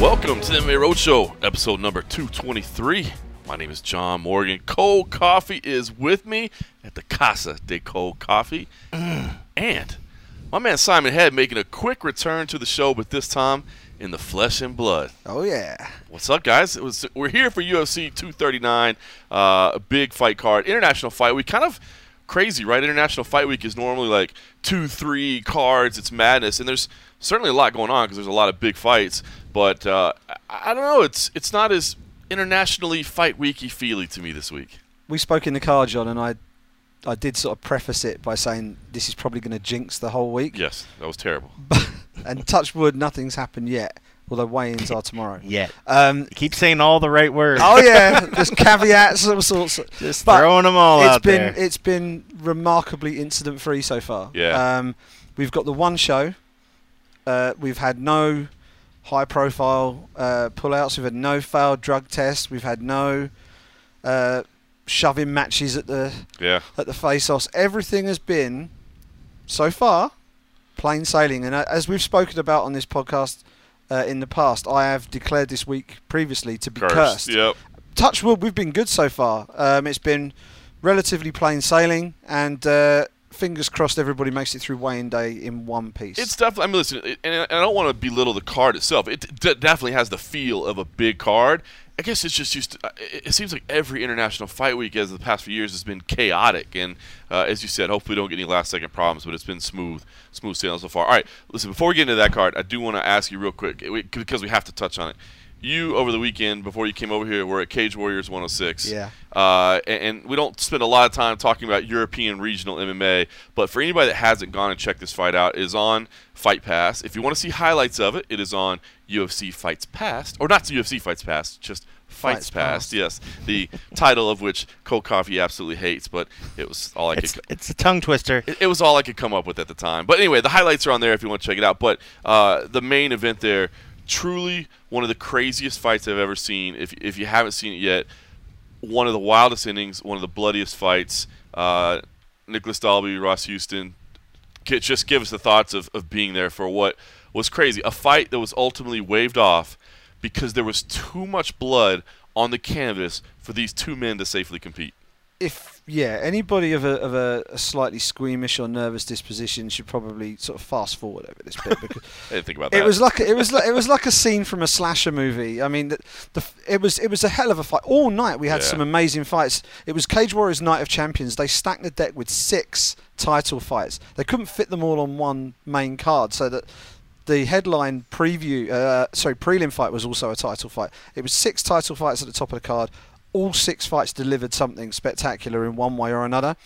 Welcome to the MMA Roadshow, episode number 223. My name is John Morgan. Cold Coffee is with me at the Casa de Cold Coffee. Mm. And my man Simon Head making a quick return to the show, but this time in the flesh and blood. Oh yeah. What's up, guys? It was we're here for UFC 239, uh, a big fight card, international fight. We kind of crazy, right? International Fight Week is normally like two, three cards. It's madness, and there's certainly a lot going on because there's a lot of big fights. But uh, I, I don't know. It's it's not as internationally fight weeky feely to me this week. We spoke in the car, John, and I, I did sort of preface it by saying this is probably going to jinx the whole week. Yes, that was terrible. and touch wood, nothing's happened yet. Although weigh-ins are tomorrow. Yeah. Um, Keep saying all the right words. oh yeah, there's caveats, all sorts. Just but throwing them all it's out been there. it's been remarkably incident free so far. Yeah. Um, we've got the one show. Uh, we've had no high profile uh, pullouts. We've had no failed drug tests. We've had no uh, shoving matches at the Yeah, at the face-offs. Everything has been so far plain sailing. And uh, as we've spoken about on this podcast uh, in the past, I have declared this week previously to be cursed. cursed Yep. touch wood, we've been good so far. Um, it's been relatively plain sailing, and uh, fingers crossed everybody makes it through weighing day in one piece. It's definitely. I mean, listen, and I don't want to belittle the card itself. It d- definitely has the feel of a big card. I guess it's just used. To, it seems like every international fight week, as of the past few years, has been chaotic. And uh, as you said, hopefully, we don't get any last second problems. But it's been smooth, smooth sailing so far. All right, listen. Before we get into that card, I do want to ask you real quick because we have to touch on it. You over the weekend before you came over here were at Cage Warriors 106. Yeah. Uh, and, and we don't spend a lot of time talking about European regional MMA, but for anybody that hasn't gone and checked this fight out, it is on Fight Pass. If you want to see highlights of it, it is on UFC Fights Past, or not UFC Fights Past, just Fights, Fights Past. Past. Yes, the title of which Cold Coffee absolutely hates, but it was all I it's, could. it's a tongue twister. It, it was all I could come up with at the time. But anyway, the highlights are on there if you want to check it out. But uh, the main event there, truly one of the craziest fights I've ever seen. If, if you haven't seen it yet, one of the wildest innings, one of the bloodiest fights. Uh, Nicholas Dalby, Ross Houston, just give us the thoughts of, of being there for what was crazy. A fight that was ultimately waved off because there was too much blood on the canvas for these two men to safely compete. If yeah, anybody of a of a, a slightly squeamish or nervous disposition should probably sort of fast forward over this bit because I didn't think about that. it was like a, it was like, it was like a scene from a slasher movie. I mean, the, the it was it was a hell of a fight. All night we had Yeah. some amazing fights. It was Cage Warriors Night of Champions. They stacked the deck with six title fights. They couldn't fit them all on one main card, so that the headline preview, uh, sorry, prelim fight was also a title fight. It was six title fights at the top of the card. All six fights delivered something spectacular in one way or another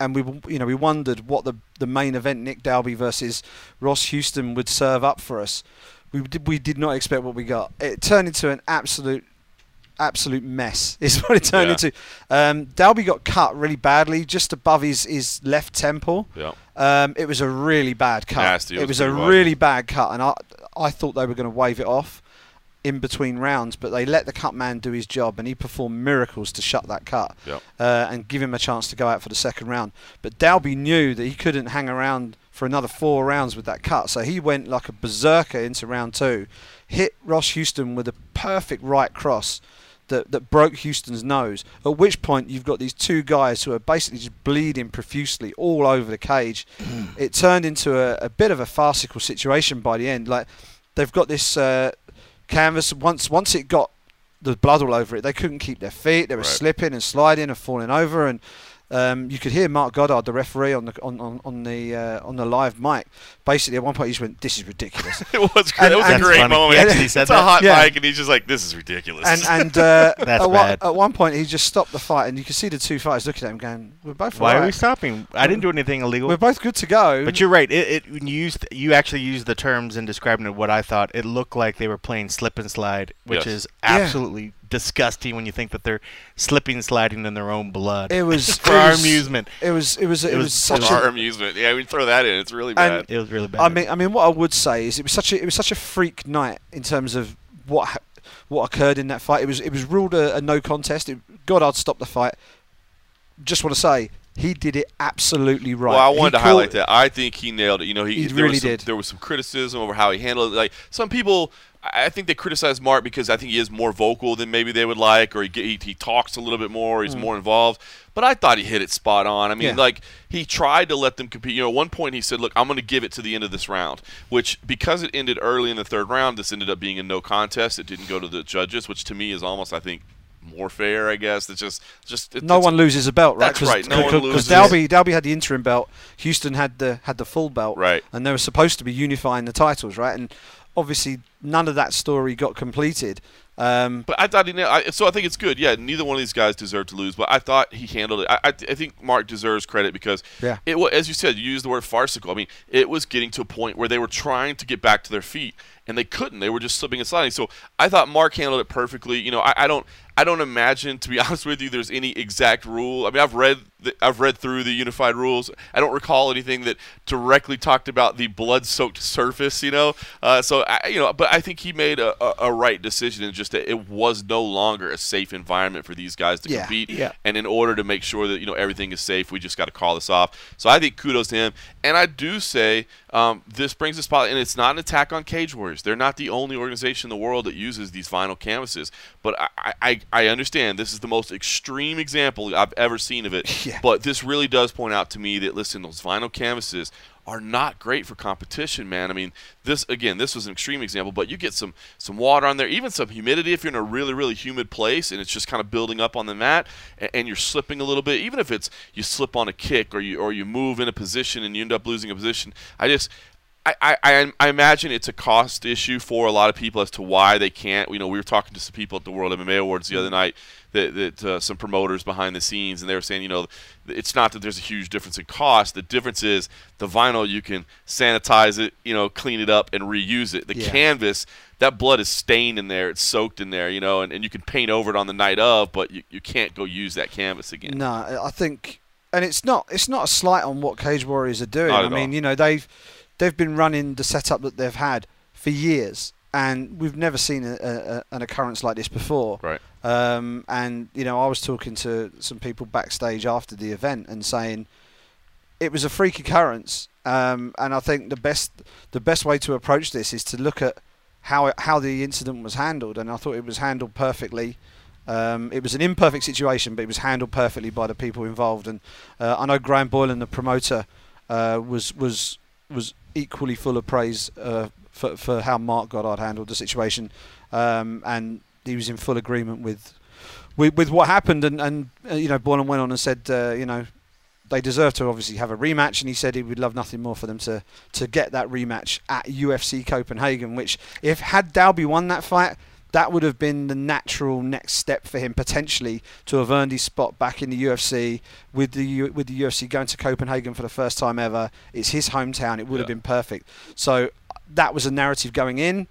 and we you know we wondered what the the main event Nick Dalby versus Ross Houston would serve up for us. We did we did not expect what we got. It turned into an absolute absolute mess. Is what it turned Yeah. into. Um, Dalby got cut really badly, just above his his left temple. yeah. Um, it was a really bad cut. Nasty. It It was was a bad. really bad cut, and I I thought they were going to wave it off in between rounds, but they let the cut man do his job, and he performed miracles to shut that cut Yeah. uh, and give him a chance to go out for the second round. But Dalby knew that he couldn't hang around for another four rounds with that cut, so he went like a berserker into round two, hit Ross Houston with a perfect right cross. That, that broke Houston's nose. At which point you've got these two guys who are basically just bleeding profusely all over the cage. it turned into a, a bit of a farcical situation by the end. Like they've got this uh, canvas. Once once it got the blood all over it, they couldn't keep their feet. They were Right. slipping and sliding and falling over, and um, you could hear Mark Goddard, the referee, on the on on, on the uh, on the live mic. Basically, at one point, he just went, "This is ridiculous." It was great. And- it was a great funny. moment. He said it's a that? hot Yeah. mic, and he's just like, "This is ridiculous." and and uh, That's at, one, bad. at one point, he just stopped the fight, and you could see the two fighters looking at him, going, "We're both Why are we stopping? I didn't do anything illegal. We're both good to go." But you're right. It, it you used you actually used the terms in describing it. What I thought it looked like they were playing slip and slide, which Yes. is Yeah. Absolutely disgusting when you think that they're slipping and sliding in their own blood. it was for it our was- amusement. It was it was it, It was, was such for a our amusement. Yeah, we throw that in. It's really bad. It was really bad. I mean, I mean, what I would say is it was such a it was such a freak night in terms of what what occurred in that fight. It was it was ruled a, a no contest. It, Goddard stopped the fight. Just want to say he did it absolutely right. Well, I wanted He to caught- highlight that. I think he nailed it. You know, he, He there really was some, did. There was some criticism over how he handled it. Like some people, I think they criticize Mark because I think he is more vocal than maybe they would like, or he he, he talks a little bit more. He's more involved. But I thought he hit it spot on. I mean, Mm. Yeah. like he tried to let them compete. You know, at one point he said, "Look, I'm going to give it to the end of this round," which because it ended early in the third round, this ended up being a no contest. It didn't go to the judges, which to me is almost, I think. More fair, I guess. It's just, just it, no one loses a belt, right? That's right, no one Because loses. Dalby, Dalby had the interim belt. Houston had the had the full belt, Right. And they were supposed to be unifying the titles, right? And obviously, none of that story got completed. Um, But I thought he. I, so I think it's good. Yeah, neither one of these guys deserved to lose, but I thought he handled it. I, I, I think Mark deserves credit because Yeah. it was, as you said, you used the word farcical. I mean, it was getting to a point where they were trying to get back to their feet and they couldn't. They were just slipping and sliding. So I thought Mark handled it perfectly. You know, I, I don't. I don't imagine, to be honest with you, there's any exact rule. I mean, I've read the, I've read through the unified rules. I don't recall anything that directly talked about the blood-soaked surface. You know, uh, so I, you know, but I think he made a, a, a right decision in just that it was no longer a safe environment for these guys to Yeah, compete. yeah. And in order to make sure that you know everything is safe, we just got to call this off. So I think kudos to him. And I do say um, this brings a spot, and it's not an attack on Cage Warriors. They're not the only organization in the world that uses these vinyl canvases. But I, I, I understand this is the most extreme example I've ever seen of it. Yeah. But this really does point out to me that listen, those vinyl canvases are not great for competition, man. I mean, this again, this was an extreme example, but you get some some water on there, even some humidity if you're in a really really humid place and it's just kind of building up on the mat and, and you're slipping a little bit, even if it's you slip on a kick or you or you move in a position and you end up losing a position. I just I, I, I- imagine it's a cost issue for a lot of people as to why they can't. You know, we were talking to some people at the World MMA Awards the other night, that, that uh, some promoters behind the scenes, and they were saying, you know, it's not that there's a huge difference in cost. The difference is the vinyl you can sanitize it, you know, clean it up, and reuse it. The Yeah. canvas, that blood is stained in there, it's soaked in there, you know, and, and you can paint over it on the night of, but you, you can't go use that canvas again. No, I think, and it's not it's not a slight on what Cage Warriors are doing. I mean, all. you know, they've they've been running the setup that they've had for years, and we've never seen a, a, an occurrence like this before. Right. Um, and you know, I was talking to some people backstage after the event and saying it was a freak occurrence. Um, and I think the best the best way to approach this is to look at how it, how the incident was handled, and I thought it was handled perfectly. Um, it was an imperfect situation, but it was handled perfectly by the people involved. And uh, I know Graham Boylan, the promoter, uh, was was was equally full of praise uh, for for how Mark Goddard handled the situation, um, and he was in full agreement with with, with what happened. And and uh, you know, Boylan went on and said, uh, you know, they deserve to obviously have a rematch, and he said he would love nothing more for them to to get that rematch at UFC Copenhagen. Which, if had Dalby won that fight, that would have been the natural next step for him potentially to have earned his spot back in the UFC with the U- with the UFC going to Copenhagen for the first time ever. It's his hometown. It would have been perfect. So that was a narrative going in.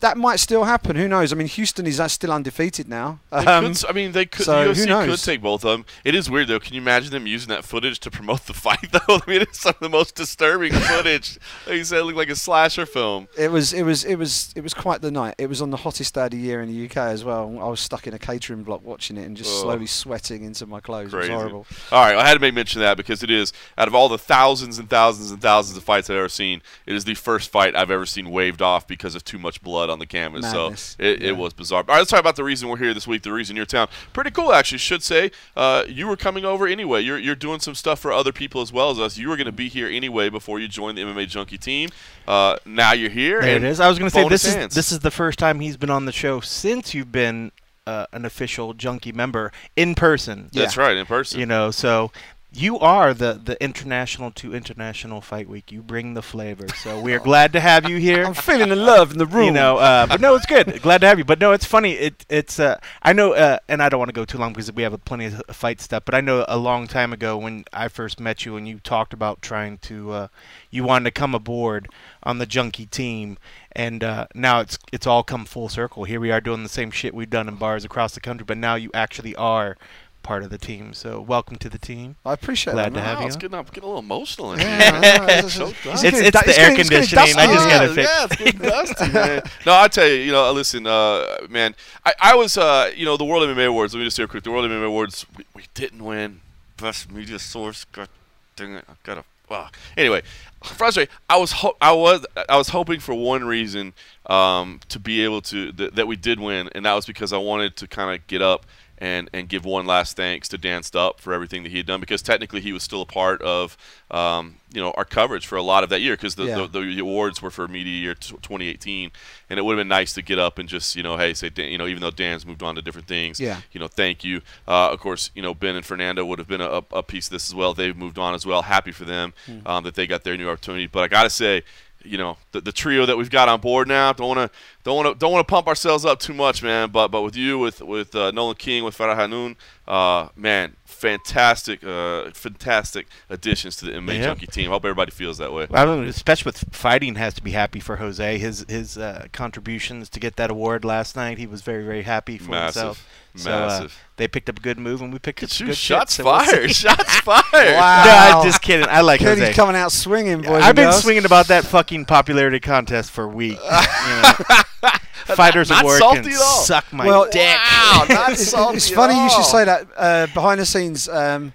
That might still happen. Who knows? I mean, Houston is uh, still undefeated now. Um, could, I mean, they could. so the who UFC knows? could take both of them. It is weird though. Can you imagine them using that footage to promote the fight though? I mean, it's some of the most disturbing footage. Like you said, it looked like a slasher film. It was it was it was it was quite the night. It was on the hottest day of the year in the UK as well. I was stuck in a catering block watching it and just Oh. slowly sweating into my clothes. Crazy. It was horrible. All right, I had to make mention of that because it is out of all the thousands and thousands and thousands of fights I've ever seen, it is the first fight I've ever seen waved off because of too much blood on the canvas. Madness. So it, Yeah. it was bizarre. All right, let's talk about the reason we're here this week. The reason you're town, pretty cool actually. Should say uh, you were coming over anyway. You're you're doing some stuff for other people as well as us. You were going to be here anyway before you joined the MMA Junkie team. Uh, now you're here. There it and is. I was going to say bonus this hands. is this is the first time he's been on the show since you've been uh, an official junkie member in person. That's Yeah. right in person. You know, so you are the the international to international fight week. You bring the flavor. So we are glad to have you here. I'm feeling the love in the room. You know, uh, but no, it's good. Glad to have you. But no, it's funny. It it's uh, I know, uh, and I don't want to go too long because we have plenty of fight stuff. But I know a long time ago when I first met you and you talked about trying to, uh, you wanted to come aboard on the junkie team, and uh, now it's it's all come full circle. Here we are doing the same shit we've done in bars across the country, but now you actually are part of the team. So welcome to the team. I appreciate Glad that. to have Wow, you it's getting, I'm getting a little emotional in Yeah, here. I know, it's- So it's- It's- it's the air getting conditioning. dusty. I just gotta fix- Yeah, it's getting dusty, man. No, I tell you, you know, listen, uh, man, I, I was, uh, you know, the World MMA Awards. Let me just say real quick. The World MMA Awards, we, we didn't win. Best media source. God dang it, I gotta. Wow. Anyway, frustrated. I was, ho- I was, I was hoping for one reason um, to be able to th- that we did win, and that was because I wanted to kind of get up and and give one last thanks to Dan Stupp for everything that he had done because technically he was still a part of um, you know our coverage for a lot of that year because the, Yeah. the, the awards were for media year t- 2018 and it would have been nice to get up and just you know hey say Dan, you know even though Dan's moved on to different things Yeah. you know thank you uh, of course you know Ben and Fernando would have been a, a piece of this as well they've moved on as well happy for them Hmm. um, that they got their new opportunity but I gotta say you know the, the trio that we've got on board now. Don't want to don't want to don't want to pump ourselves up too much, man. But but with you, with with uh, Nolan King, with Farah Hannoun, uh, man, fantastic, uh, fantastic additions to the MMA Yeah. Junkie team. I hope everybody feels that way. I don't especially with fighting, has to be happy for Jose. His his uh, contributions to get that award last night, he was very very happy for Massive, himself. So, uh, massive. they picked up a good move, and we picked up Shoot, good shots shit, so we'll see. fired! shots fired! Wow. No, I'm just kidding. I like Cody's Jose. coming out swinging, boys. I've been girls. swinging about that fucking popularity contest for weeks. you know. Fighters Not Award salty can at all. suck my Well, dick. Wow, not it's, salty it's at funny you should say that. Uh, behind the scenes, um,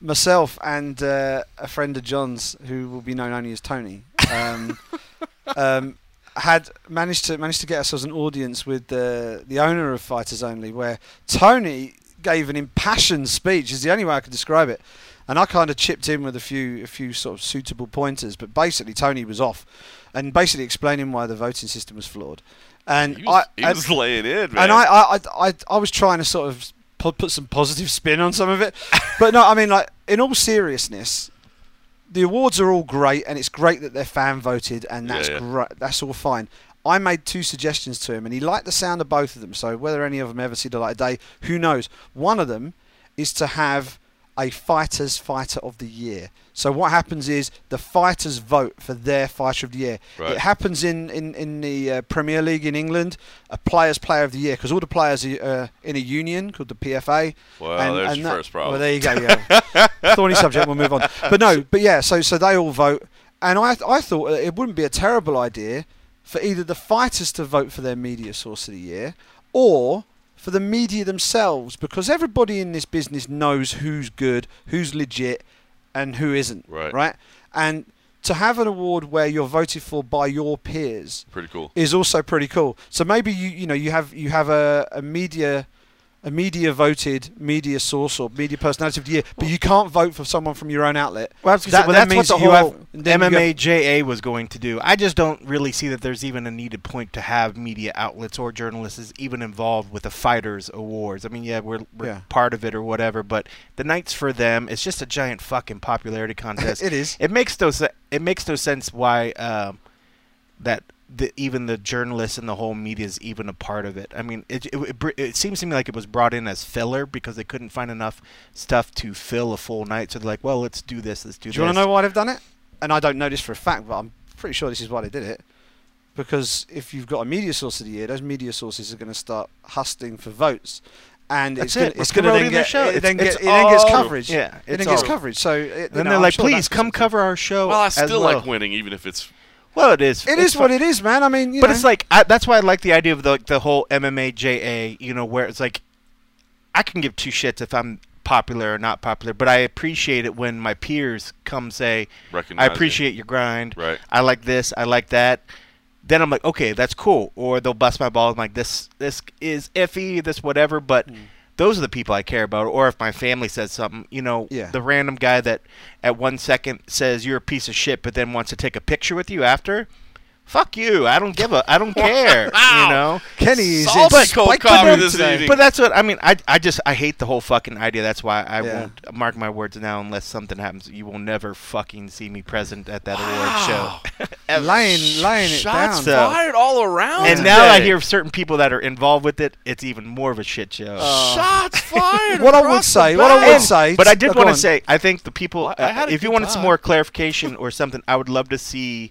myself and uh, a friend of John's, who will be known only as Tony, um, um, had managed to managed to get ourselves an audience with the the owner of Fighters Only, where Tony gave an impassioned speech. Is the only way I could describe it. And I kind of chipped in with a few a few sort of suitable pointers, but basically Tony was off, and basically explaining why the voting system was flawed. And was, I, was laying in, man. and I, I, I, I, I was trying to sort of put some positive spin on some of it, but no, I mean, like in all seriousness, the awards are all great, and it's great that they're fan voted, and Yeah, that's yeah. great. That's all fine. I made two suggestions to him, and he liked the sound of both of them. So whether any of them ever see the light of day, who knows? One of them is to have a fighters fighter of the year. So what happens is the fighters vote for their fighter of the year. Right. It happens in in in the uh, Premier League in England, a players player of the year because all the players are uh, in a union called the PFA. well, there's your that- first problem. Well, there you go. Yeah. Thorny subject. We'll move on. But no, but yeah. So so they all vote, and I I thought it wouldn't be a terrible idea for either the fighters to vote for their media source of the year, or for the media themselves, because everybody in this business knows who's good, who's legit, and who isn't. Right. Right. And to have an award where you're voted for by your peers Pretty cool. is also pretty cool. So maybe you you know you have you have a, a media a media voted media source or media personality of the year, but you can't vote for someone from your own outlet. Well, I was gonna That- well, that that's what the whole have- MMA JA was going to do. I just don't really see that there's even a needed point to have media outlets or journalists even involved with the Fighters Awards. I mean, yeah, we're, we're Yeah. part of it or whatever, but the nights for them, it's just a giant fucking popularity contest. it is. it makes no se- it makes no sense why um, that the, even the journalists and the whole media is even a part of it. I mean, it, it, it, it seems to me like it was brought in as filler because they couldn't find enough stuff to fill a full night. So they're like, well, let's do this, let's do, Do this. you want to know why they've done it? And I don't know this for a fact, but I'm pretty sure this is why they did it. Because if you've got a media source of the year, those media sources are going to start hustling for votes, and That's it's gonna, it. it's going to then get show. it It's- then, get, it's it then gets coverage. Yeah, it then gets coverage. So it, you know, they're I'm like, sure please come cover our show. Well, I as still well. like winning, even if it's Well, it is. It It's is what it is, man. I mean, you But know. it's like I, that's why I like the idea of the the whole MMA JA. You know, where it's like I can give two shits if I'm popular or not popular, but I appreciate it when my peers come say, recognized. "I appreciate your grind. Right. I like this. I like that." Then I'm like, okay, that's cool. Or they'll bust my balls. I'm like, this this is iffy, this whatever. But Mm. Those are the people I care about. Or if my family says something, you know, Yeah. the random guy that at one second says you're a piece of shit, but then wants to take a picture with you after. Fuck you! I don't give a. I don't care. Wow. You know. Kenny is Salty in cold spike coffee this today. evening. But that's what I mean. I, I just I hate the whole fucking idea. That's why I Yeah. won't mark my words now unless something happens. You will never fucking see me present at that Wow. award show. Ever. laying laying it Shots down. So- fired all around. and now I today. hear certain people that are involved with it. It's even more of a shit show. Uh, shots fired. What I would say- what I would say- but I did Oh, want to say, I think the people. Well, uh, if you good wanted some more clarification or something, I would love to see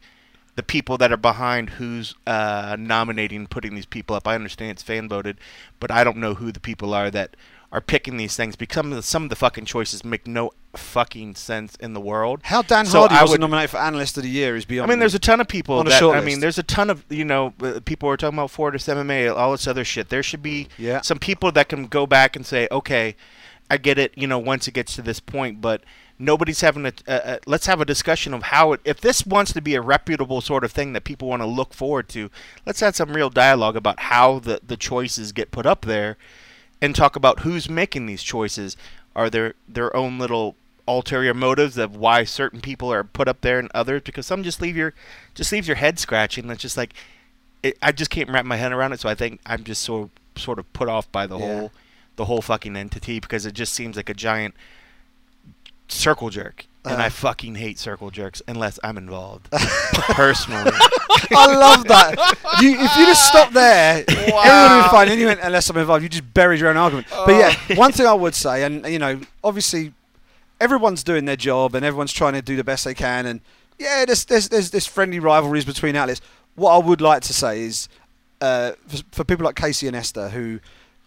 the people that are behind who's uh, nominating, putting these people up. I understand it's fan voted, but I don't know who the people are that are picking these things because some of the fucking choices make no fucking sense in the world. How Dan So Hardy I wasn't would- nominated for Analyst of the Year is beyond. I mean, there's a ton of people On a that short I list. mean, there's a ton of you know uh, people are talking about Fortis MMA, all this other shit. There should be Yeah. some people that can go back and say, okay, I get it. You know, once it gets to this point, but nobody's having a. Uh, uh, let's have a discussion of how it. If this wants to be a reputable sort of thing that people want to look forward to, let's have some real dialogue about how the the choices get put up there, and talk about who's making these choices. Are there their own little ulterior motives of why certain people are put up there and others? Because some just leave your just leaves your head scratching. It's just like it, I just can't wrap my head around it. So I think I'm just so sort of put off by the Yeah. whole the whole fucking entity because it just seems like a giant circle jerk. And I Uh. fucking hate circle jerks unless I'm involved personally. I love that. You, if you just stop there, everyone would be fine. And you went, unless I'm involved, you just buried your own argument. But yeah, one thing I would say, and you know, obviously, everyone's doing their job and everyone's trying to do the best they can. And yeah, there's there's there's, there's friendly rivalries between outlets. What I would like to say is, uh, for, for people like Casey and Esther who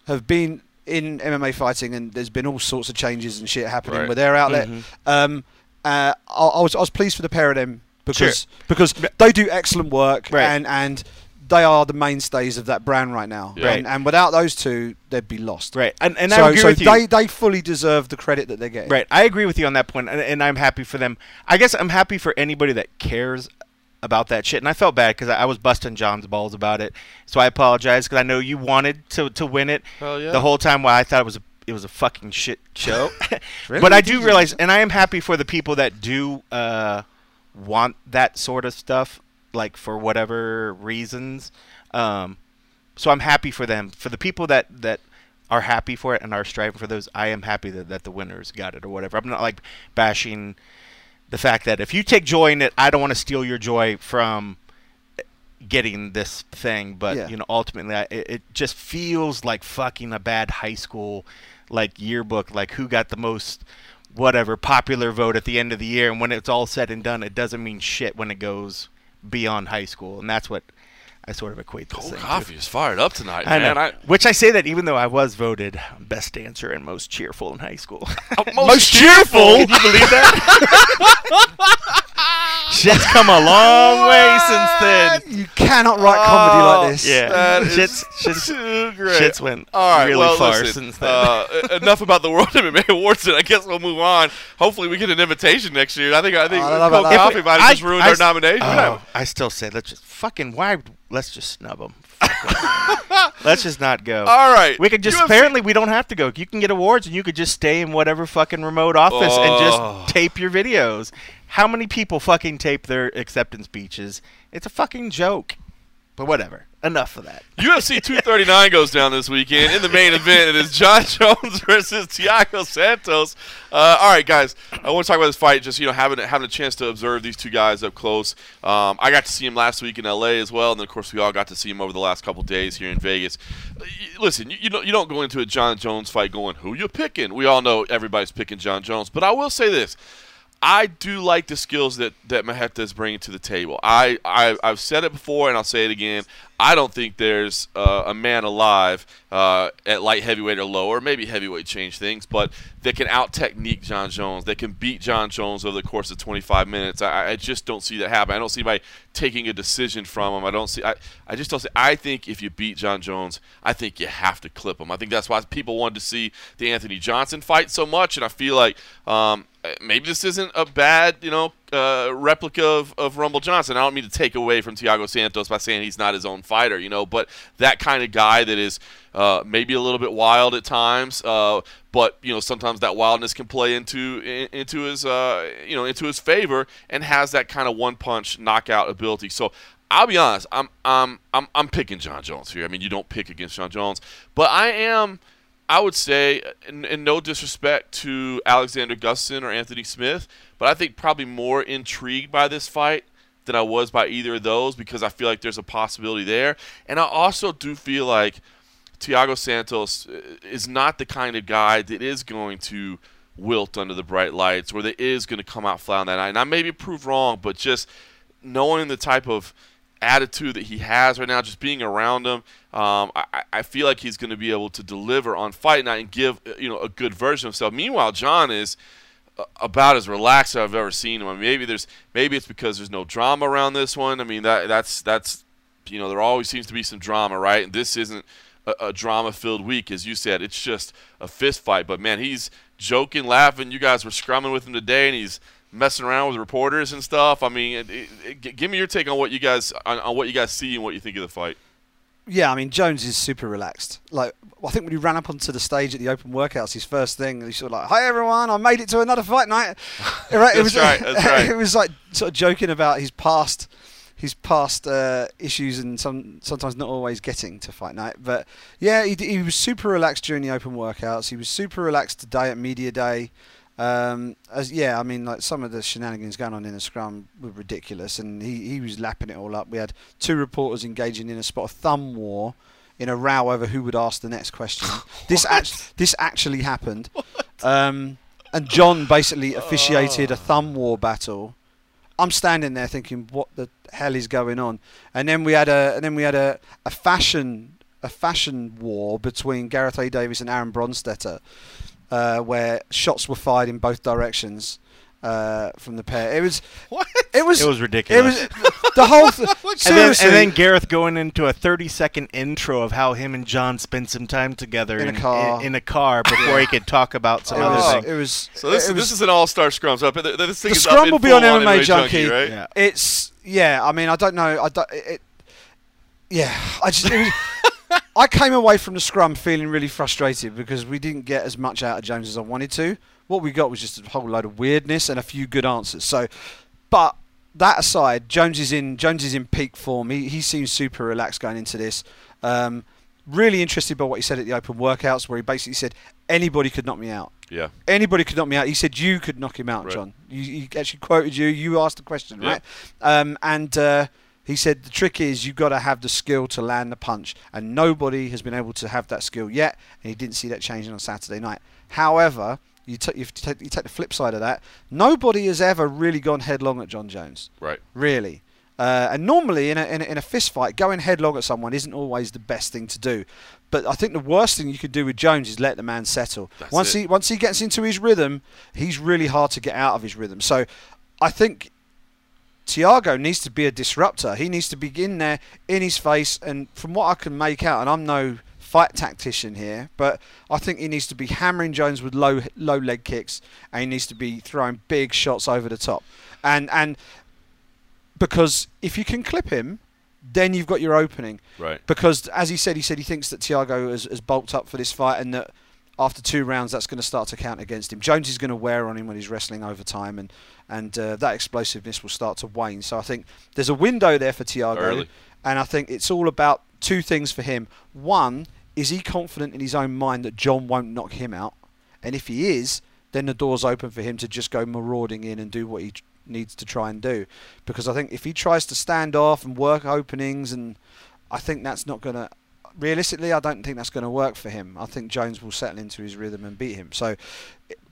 have been in MMA fighting, and there's been all sorts of changes and shit happening Right. with their outlet. Mhm. Um, uh, I, I was I was pleased for the pair of them because Sure. because they do excellent work Right. and and they are the mainstays of that brand right now. Yeah. And, and without those two, they'd be lost. right. And, and so I agree so with you. they they fully deserve the credit that they're getting. Right, I agree with you on that point, and, and I'm happy for them. I guess I'm happy for anybody that cares about that shit. And I felt bad because I, I was busting John's balls about it, so I apologize because I know you wanted to to win it yeah. the whole time. While I thought it was a it was a fucking shit show, Really? but I do realize, and I am happy for the people that do uh, want that sort of stuff, like for whatever reasons. Um, so I'm happy for them. For the people that that are happy for it and are striving for those, I am happy that, that the winners got it or whatever. I'm not like bashing the fact that if you take joy in it, I don't want to steal your joy from getting this thing. But Yeah. you know, ultimately, I, it, it just feels like fucking a bad high school like yearbook. Like who got the most whatever popular vote at the end of the year, and when it's all said and done, it doesn't mean shit when it goes beyond high school, and that's what. I sort of equate this Cold thing to. coffee is fired up tonight, I man. I, Which I say that even though I was voted best dancer and most cheerful in high school. most, cheerful. Can you believe that? Shit's come a long way since then. You cannot write comedy like this. Yeah. That is Shit's- shit's- too great. Shit's went All right, really well, far listen, since then. Uh, enough about the World MMA Awards. Then I guess we'll move on. Hopefully, we get an invitation next year. I think I think Oh, I don't know Coke about that. Coffee might have just I- ruined I our s- nomination. Oh, I still say let's just fucking why let's just snub them. let's just not go. All right, We could just UFC apparently we don't have to go. You can get awards and you could just stay in whatever fucking remote office and Oh. just tape your videos. How many people fucking tape their acceptance speeches? It's a fucking joke. But whatever. Enough of that. UFC 239 goes down this weekend. In the main event, it is John Jones versus Thiago Santos. Uh, all right, guys, I want to talk about this fight. Just you know, having having a chance to observe these two guys up close. Um, I got to see him last week in LA as well, and then of course we all got to see him over the last couple days here in Vegas. Uh, Listen, you, you don't you don't go into a John Jones fight going, "Who you picking?" We all know everybody's picking John Jones, but I will say this. I do like the skills that that Marreta is bringing to the table. I, I I've said it before and I'll say it again. I don't think there's uh, a man alive uh, at light heavyweight or lower, maybe heavyweight change things, but that can out technique John Jones. That can beat John Jones over the course of 25 minutes. I, I just don't see that happen. I don't see anybody taking a decision from him. I don't see. I, I just don't see. I think if you beat John Jones, I think you have to clip him. I think that's why people wanted to see the Anthony Johnson fight so much, and I feel like um, maybe this isn't a bad, you know, uh, replica of, of Rumble Johnson. I don't mean to take away from Thiago Santos by saying he's not his own fighter, you know, but that kind of guy that is uh, maybe a little bit wild at times, uh, but you know sometimes that wildness can play into in, into his uh, you know into his favor and has that kind of one punch knockout ability. So. I'll be honest. I'm I'm I'm I'm picking John Jones here. I mean, you don't pick against John Jones, but I am I would say, in, in no disrespect to Alexander Gustin or Anthony Smith, but I think probably more intrigued by this fight than I was by either of those because I feel like there's a possibility there. And I also do feel like Thiago Santos uh, is not the kind of guy that is going to wilt under the bright lights or that is going to come out flat on that night. And I may be proved wrong, but just knowing the type of attitude that he has right now, just being around him, um, I, I feel like he's going to be able to deliver on fight night and give you know a good version of himself. Meanwhile, John is about as relaxed as I've ever seen him. I mean, maybe there's maybe it's because there's no drama around this one. I mean that that's that's you know there always seems to be some drama, right? And this isn't a, a drama-filled week, as you said. It's just a fist fight. But man, he's joking, laughing. You guys were scrumming with him today, and he's messing around with reporters and stuff. I mean, it, it, it, give me your take on what you guys on, on what you guys see and what you think of the fight. Yeah, I mean Jones is super relaxed. Like I think when he ran up onto the stage at the open workouts, his first thing he sort of like, "Hi everyone, I made it to another fight night." right, it was right. That's right. it was like sort of joking about his past, his past uh, issues, and some sometimes not always getting to fight night. But yeah, he, he was super relaxed during the open workouts. He was super relaxed today at media day. Um, as yeah, I mean, like some of the shenanigans going on in the scrum were ridiculous, and he, he was lapping it all up. We had two reporters engaging in a spot of thumb war, in a row over who would ask the next question. this act- this actually happened, um, and John basically officiated a thumb war battle. I'm standing there thinking, what the hell is going on? And then we had a and then we had a, a fashion a fashion war between Gareth A. Davies and Aaron Bronsteter uh, where shots were fired in both directions uh, from the pair. It was what? It was it was ridiculous. It was the whole. Th- and, then, and then Gareth going into a 30 second intro of how him and John spent some time together in, in a car in, in a car before he could talk about some it other was, thing. It was so. This, it was, this is an all-star scrum. So this thing the is scrum will be on MMA, Junkie, right? Yeah. It's yeah. I mean, I don't know. I don't. It, yeah, I just. I came away from the scrum feeling really frustrated because we didn't get as much out of Jones as I wanted to. What we got was just a whole load of weirdness and a few good answers. So, but that aside, Jones is in Jones is in peak form. He he seems super relaxed going into this. Um, really interested by what he said at the open workouts, where he basically said anybody could knock me out. Yeah. Anybody could knock me out. He said you could knock him out, Right. John. You, he actually quoted you. You asked the question, Yeah. right? Um, and uh, he said the trick is you've got to have the skill to land the punch, and nobody has been able to have that skill yet. And he didn't see that changing on Saturday night. However, you, t- you, take, you take the flip side of that. Nobody has ever really gone headlong at John Jones Right. really. Uh, and normally in a, in, a, in a fist fight, going headlong at someone isn't always the best thing to do. But I think the worst thing you could do with Jones is let the man settle. That's once it. he once he gets into his rhythm, he's really hard to get out of his rhythm. So I think Thiago needs to be a disruptor. He needs to be in there in his face. And from what I can make out, and I'm no fight tactician here, but I think he needs to be hammering Jones with low low leg kicks, and he needs to be throwing big shots over the top. And and because if you can clip him, then you've got your opening. Right. Because as he said, he said he thinks that Thiago has, has bulked up for this fight, and that after two rounds, that's going to start to count against him. Jones is going to wear on him when he's wrestling over time, and and uh, that explosiveness will start to wane. So I think there's a window there for Thiago, and I think it's all about two things for him. One, is he confident in his own mind that John won't knock him out? And if he is, then the door's open for him to just go marauding in and do what he needs to try and do. Because I think if he tries to stand off and work openings, and I think that's not going to. Realistically, I don't think that's going to work for him. I think Jones will settle into his rhythm and beat him. So,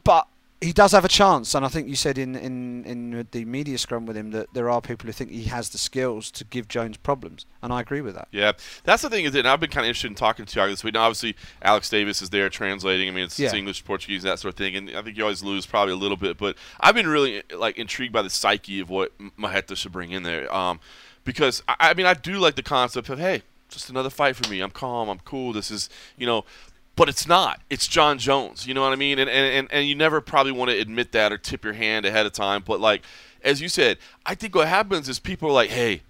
but he does have a chance, and I think you said in, in, in the media scrum with him that there are people who think he has the skills to give Jones problems, and I agree with that. Yeah, that's the thing is that and I've been kind of interested in talking to Thiago this week. Now, obviously, Alex Davis is there translating. I mean, it's, it's English, Portuguese, that sort of thing. And I think you always lose probably a little bit. But I've been really like intrigued by the psyche of what Marreta should bring in there. Um, because I, I mean, I do like the concept of hey, just another fight for me. I'm calm. I'm cool. This is you know. But it's not. It's John Jones. You know what I mean? And, and, and, you never probably want to admit that or tip your hand ahead of time. But, like, as you said, I think what happens is people are like, hey,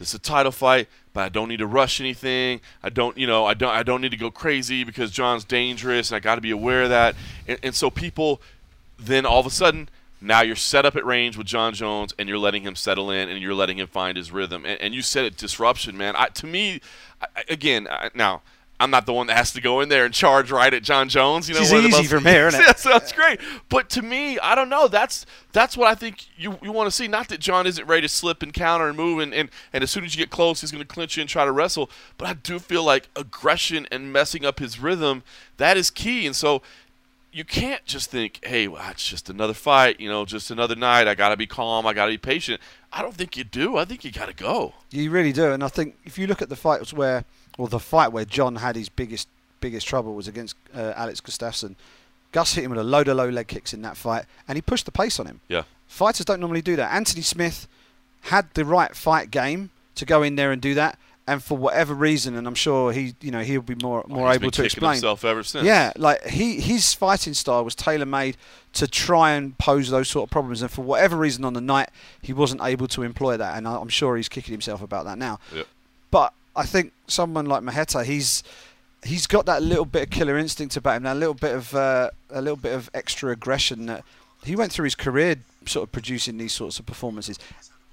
this is a title fight, but I don't need to rush anything. I don't, you know, I don't, I don't need to go crazy because John's dangerous, and I got to be aware of that. And, and so people, then all of a sudden, now you're set up at range with John Jones, and you're letting him settle in, and you're letting him find his rhythm. And, and you said it, disruption, man. I, to me, I, again, I, now. I'm not the one that has to go in there and charge right at John Jones. You know, It's easy most- from here, isn't it? Yeah, so that's great. But to me, I don't know. That's that's what I think you, you want to see. Not that John isn't ready to slip and counter and move, and, and, and as soon as you get close, he's going to clinch you and try to wrestle. But I do feel like aggression and messing up his rhythm that is key. And so you can't just think, hey, well, it's just another fight, you know, just another night. I got to be calm. I got to be patient. I don't think you do. I think you got to go. You really do, and I think if you look at the fights where, or the fight where John had his biggest biggest trouble was against uh, Alex Gustafsson. Gus hit him with a load of low leg kicks in that fight, and he pushed the pace on him. Yeah. Fighters don't normally do that. Anthony Smith had the right fight game to go in there and do that, and for whatever reason, and I'm sure he, you know, he'll be more more He's able to explain. himself ever since. Yeah, like he his fighting style was tailor made to try and pose those sort of problems, and for whatever reason on the night he wasn't able to employ that, and I'm sure he's kicking himself about that now. Yep. But I think someone like Marreta, he's he's got that little bit of killer instinct about him, that little bit of uh, a little bit of extra aggression that he went through his career sort of producing these sorts of performances.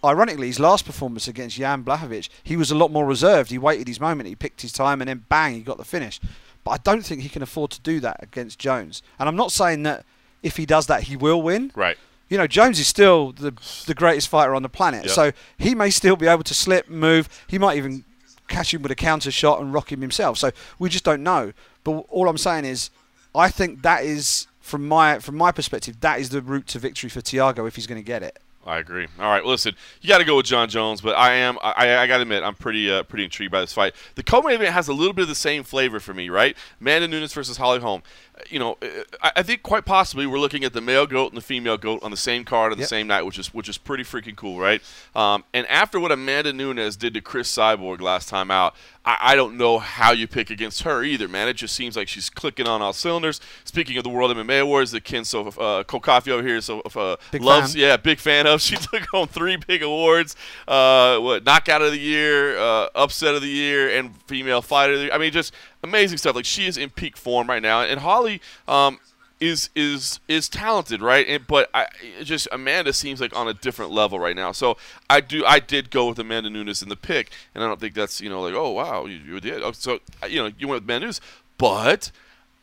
Ironically, his last performance against Jan Blachowicz, he was a lot more reserved. He waited his moment, he picked his time, and then bang, he got the finish. But I don't think he can afford to do that against Jones. And I'm not saying that if he does that, he will win. Right. You know, Jones is still the the greatest fighter on the planet, Yep. so he may still be able to slip, move. He might even catch him with a counter shot and rock him himself. So we just don't know. But all I'm saying is, I think that is from my from my perspective, that is the route to victory for Thiago if he's going to get it. I agree. All right, listen, you got to go with John Jones, but I am, I, I got to admit, I'm pretty, uh, pretty intrigued by this fight. The co-main event has a little bit of the same flavor for me, right? Amanda Nunes versus Holly Holm. You know, uh, I, I think quite possibly we're looking at the male goat and the female goat on the same card on the Yep. same night, which is, which is pretty freaking cool, right? Um, and after what Amanda Nunes did to Cris Cyborg last time out, I, I don't know how you pick against her either, man. It just seems like she's clicking on all cylinders. Speaking of the World MMA Awards, the Ken so uh, Kokafi over here so uh, loves, fan. yeah, big fan of. She took home three big awards. Uh, what knockout of the year, uh, upset of the year, and female fighter of the year. I mean, just amazing stuff. Like she is in peak form right now, and Holly. Um, is is is talented, right? And, but I just Amanda seems like on a different level right now. So I do I did go with Amanda Nunes in the pick, and I don't think that's you know like oh wow you, you did. Oh, So you know you went with Amanda Nunes, but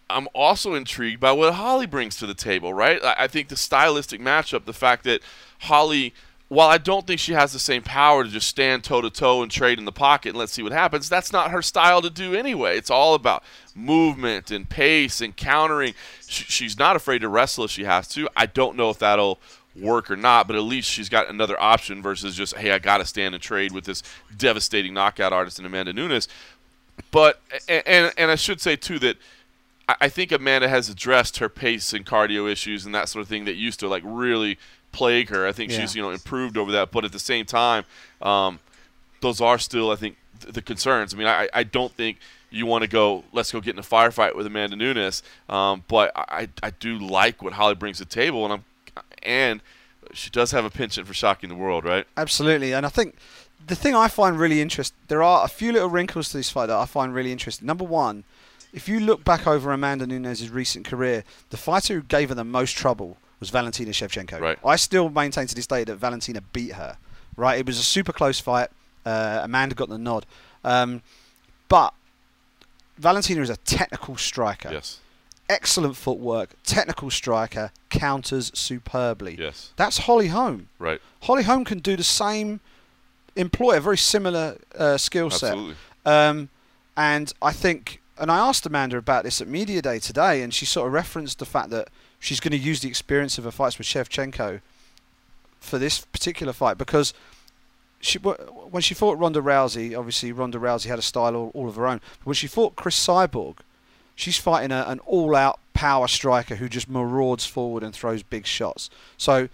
I'm also intrigued by what Holly brings to the table, right? I, I think the stylistic matchup, the fact that Holly, while I don't think she has the same power to just stand toe to toe and trade in the pocket and let's see what happens, that's not her style to do anyway. It's all about movement and pace and countering. Sh- she's not afraid to wrestle if she has to. I don't know if that'll work or not, but at least she's got another option versus just, hey, I got to stand and trade with this devastating knockout artist in Amanda Nunes. But, and, and, I should say, too, that I I think Amanda has addressed her pace and cardio issues and that sort of thing that used to like really plague her. I think Yeah. she's you know improved over that, but at the same time, um, those are still I think th- the concerns. I mean, I, I don't think you want to go let's go get in a firefight with Amanda Nunes, um, but I, I do like what Holly brings to the table, and I'm and she does have a penchant for shocking the world, right? Absolutely, and I think the thing I find really interesting, there are a few little wrinkles to this fight that I find really interesting. Number one, if you look back over Amanda Nunes' recent career, the fighter who gave her the most trouble was Valentina Shevchenko. Right. I still maintain to this day that Valentina beat her. Right, it was a super close fight. Uh, Amanda got the nod, um, but Valentina is a technical striker. Yes, Excellent footwork, technical striker, counters superbly. yes, That's Holly Holm. right, Holly Holm can do the same, employ a very similar uh, skill set. absolutely, Um, and I think, and I asked Amanda about this at Media Day today, and she sort of referenced the fact that she's going to use the experience of her fights with Shevchenko for this particular fight because she when she fought Ronda Rousey, obviously Ronda Rousey had a style all, all of her own. But when she fought Cris Cyborg, she's fighting a, an all-out power striker who just marauds forward and throws big shots. So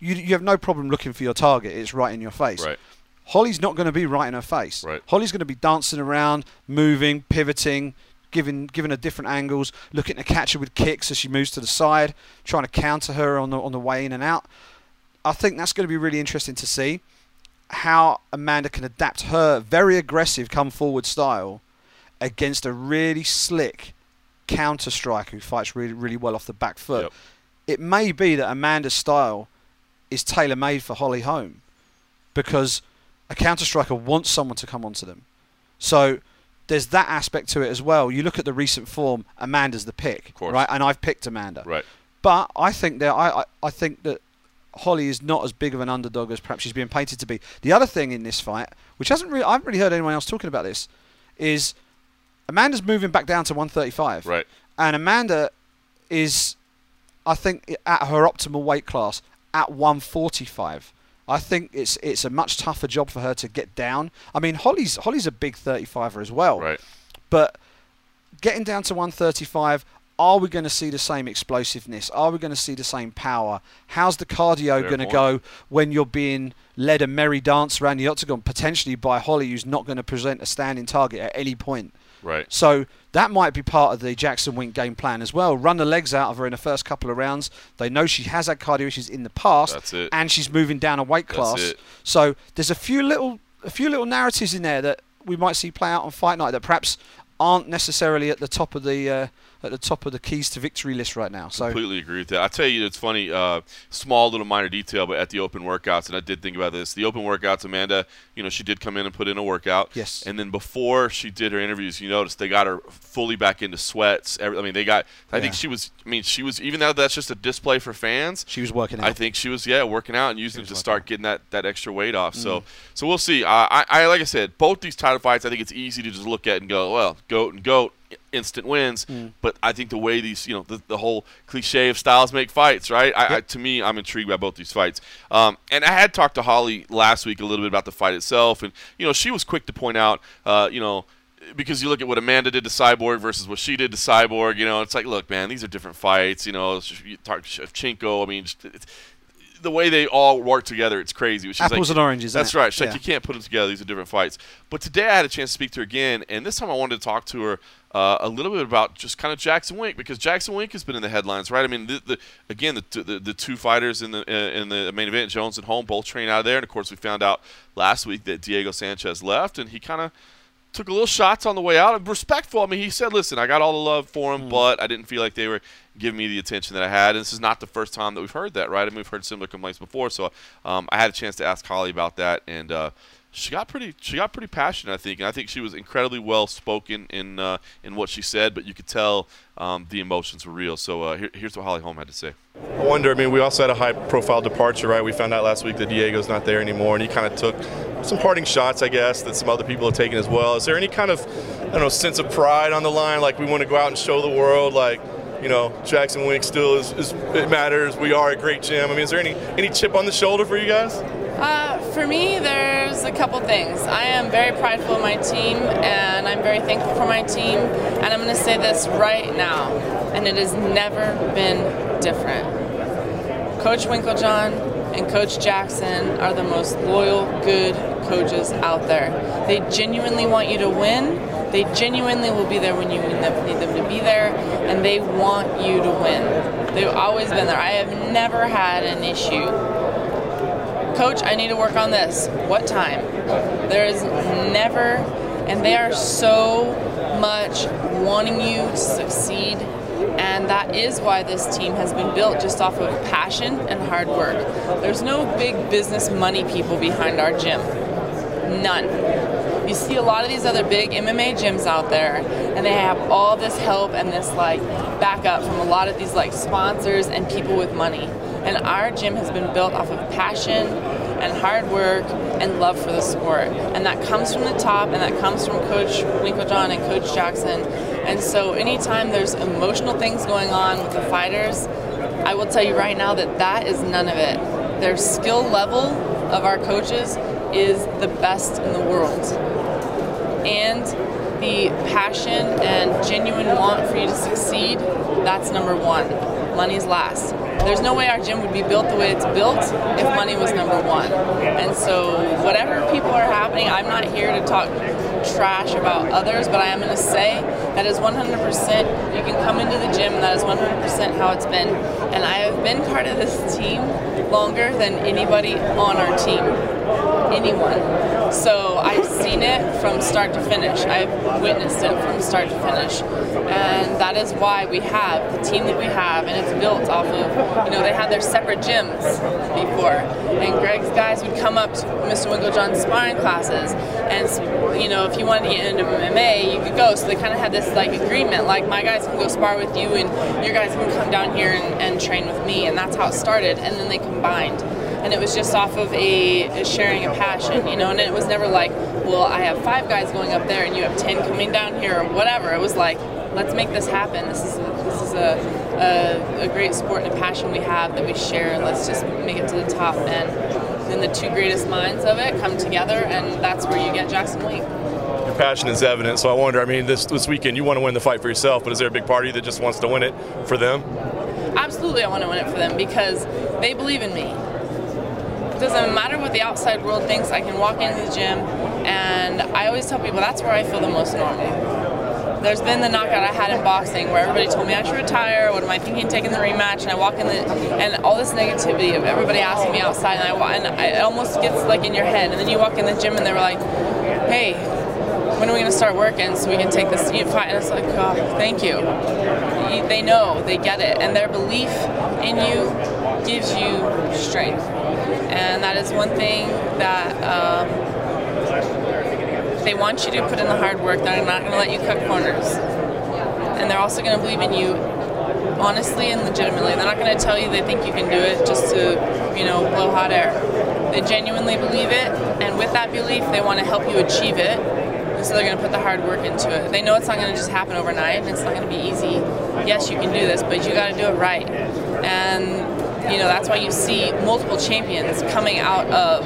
you you have no problem looking for your target; it's right in your face. right, Holly's not going to be right in her face. Right. Holly's going to be dancing around, moving, pivoting, giving giving her different angles, looking to catch her with kicks as she moves to the side, trying to counter her on the on the way in and out. I think that's going to be really interesting to see how Amanda can adapt her very aggressive come forward style against a really slick counter striker who fights really really well off the back foot. Yep. It may be that Amanda's style is tailor made for Holly Holm because a counter striker wants someone to come onto them. So there's that aspect to it as well. You look at the recent form, Amanda's the pick, right? And I've picked Amanda. right. But I think that I, I, I think that Holly is not as big of an underdog as perhaps she's being painted to be. The other thing in this fight, which hasn't really I haven't really heard anyone else talking about this, is Amanda's moving back down to 135. Right. And Amanda is, I think, at her optimal weight class at 145. I think it's it's a much tougher job for her to get down. I mean, Holly's Holly's a big 35er as well, Right. but getting down to 135. Are we going to see the same explosiveness? Are we going to see the same power? How's the cardio Fair going to go when you're being led a merry dance around the octagon, potentially by Holly, who's not going to present a standing target at any point? Right. So that might be part of the Jackson Wink game plan as well. Run the legs out of her in the first couple of rounds. They know she has had cardio issues in the past, That's it. and she's moving down a weight That's class. it. So there's a few little, a few little narratives in there that we might see play out on fight night that perhaps aren't necessarily at the top of the uh, at the top of the keys to victory list right now. So Completely agree with that. I tell you, it's funny. Uh, small little minor detail, but at the open workouts, and I did think about this. The open workouts, Amanda, you know, she did come in and put in a workout. Yes. And then before she did her interviews, you noticed they got her fully back into sweats. Every, I mean, they got. I think she was. I mean, she was. Even though that's just a display for fans, she was working out. I think she was yeah working out and using it to start getting that, that extra weight off. Mm. So so we'll see. I, I like I said, both these title fights, I think it's easy to just look at and go, well, goat and goat, instant wins. Mm. But I think the way these you know the, the whole cliche of styles make fights, right? I, I, to me, I'm intrigued by both these fights. Um, and I had talked to Holly last week a little bit about the fight itself, and you know she was quick to point out, uh, you know because you look at what Amanda did to Cyborg versus what she did to Cyborg, you know, it's like, look, man, these are different fights. You know, you talk Shevchenko. I mean, it's, the way they all work together, it's crazy. She's Apples like, and oranges, That's right. She's like, you can't put them together. These are different fights. But today I had a chance to speak to her again, and this time I wanted to talk to her uh, a little bit about just kind of Jackson Wink because Jackson Wink has been in the headlines, right? I mean, the, the, again, the, the the two fighters in the uh, in the main event, Jones and Holm, both train out of there, and of course we found out last week that Diego Sanchez left, and he kind of took a little shots on the way out. Respectful. I mean, he said, "Listen, I got all the love for him, but I didn't feel like they were giving me the attention that I had." And this is not the first time that we've heard that, right? I mean, we've heard similar complaints before. So um, I had a chance to ask Holly about that, and uh, she got pretty she got pretty passionate, I think, and I think she was incredibly well spoken in uh, in what she said. But you could tell um, the emotions were real. So uh, here, here's what Holly Holm had to say. I wonder, I mean, we also had a high profile departure, right? We found out last week that Diego's not there anymore, and he kind of took some parting shots, I guess, that some other people have taken as well. Is there any kind of, I don't know, sense of pride on the line? Like, we want to go out and show the world, like, you know, Jackson Wink still is, is it matters. We are a great gym. I mean, is there any, any chip on the shoulder for you guys? Uh, for me, there's a couple things. I am very prideful of my team, and I'm very thankful for my team. And I'm going to say this right now, and it has never been different. Coach Winkeljohn and Coach Jackson are the most loyal, good coaches out there. They genuinely want you to win. They genuinely will be there when you need them, to be there, and they want you to win. They've always been there. I have never had an issue Coach, I need to work on this. What time? There is never, and they are so much wanting you to succeed. And that is why this team has been built just off of passion and hard work. There's no big business money people behind our gym. None. You see a lot of these other big MMA gyms out there, and they have all this help and this like backup from a lot of these like sponsors and people with money. And our gym has been built off of passion and hard work and love for the sport. And that comes from the top and that comes from Coach Winkeljohn and Coach Jackson. And so anytime there's emotional things going on with the fighters, I will tell you right now that that is none of it. Their skill level of our coaches is the best in the world. And the passion and genuine want for you to succeed, that's number one. Money's last. There's no way our gym would be built the way it's built if money was number one. And so, whatever people are happening, I'm not here to talk trash about others, but I am going to say that is 100%. You can come into the gym, and that is 100% how it's been. And I have been part of this team longer than anybody on our team. Anyone. So I've seen it from start to finish. I've witnessed it from start to finish. And that is why we have the team that we have, and it's built off of, you know, they had their separate gyms before. And Greg's guys would come up to Mr. Winkeljohn's sparring classes, and, you know, if you wanted to get into MMA, you could go. So they kind of had this, like, agreement, like, my guys can go spar with you, and your guys can come down here and, and train with me. And that's how it started. And then they combined and it was just off of a, sharing a passion, you know. And it was never like, well, I have five guys going up there, and you have ten coming down here, or whatever. It was like, let's make this happen. This is a, this is a a, a great sport and a passion we have that we share. and Let's just make it to the top. And then the two greatest minds of it come together, and that's where you get Jackson Wink. Your passion is evident, so I wonder. I mean, this this weekend you want to win the fight for yourself, but is there a big party that just wants to win it for them? Absolutely, I want to win it for them because they believe in me. Doesn't matter what the outside world thinks. I can walk into the gym, and I always tell people that's where I feel the most normal there's been the knockout I had in boxing where everybody told me I should retire. What am I thinking taking the rematch? And I walk in the and all this negativity of everybody asking me outside, and I and I, it almost gets like in your head. And then you walk in the gym and they're like, "Hey, when are we going to start working so we can take this fight?" And it's like, "Oh, thank you." They know, they get it, and their belief in you gives you strength. And that is one thing that. Um, they want you to put in the hard work. They're not going to let you cut corners. And they're also going to believe in you honestly and legitimately. They're not going to tell you they think you can do it just to, you know, blow hot air. They genuinely believe it, and with that belief, they want to help you achieve it. So they're going to put the hard work into it. They know it's not going to just happen overnight, and it's not going to be easy. Yes, you can do this, but you got to do it right. And you know that's why you see multiple champions coming out of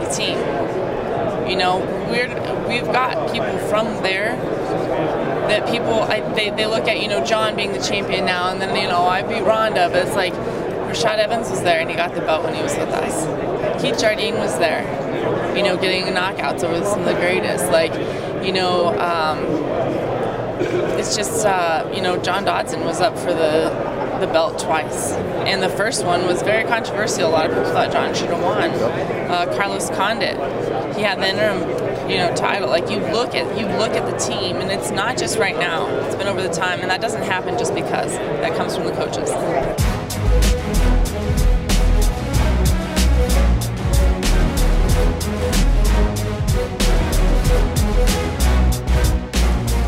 the team. You know, we're we've got people from there that people I, they, they look at you know John being the champion now and then you know I beat Ronda but it's like Rashad Evans was there and he got the belt when he was with us. Keith Jardine was there. You know getting knockouts over some of the greatest. Like you know um, it's just uh, you know John Dodson was up for the the belt twice. And the first one was very controversial. A lot of people thought John should have won. Uh, Carlos Condit, he had the interim, you know, title. Like you look at you look at the team, and it's not just right now. It's been over the time, and that doesn't happen just because. That comes from the coaches.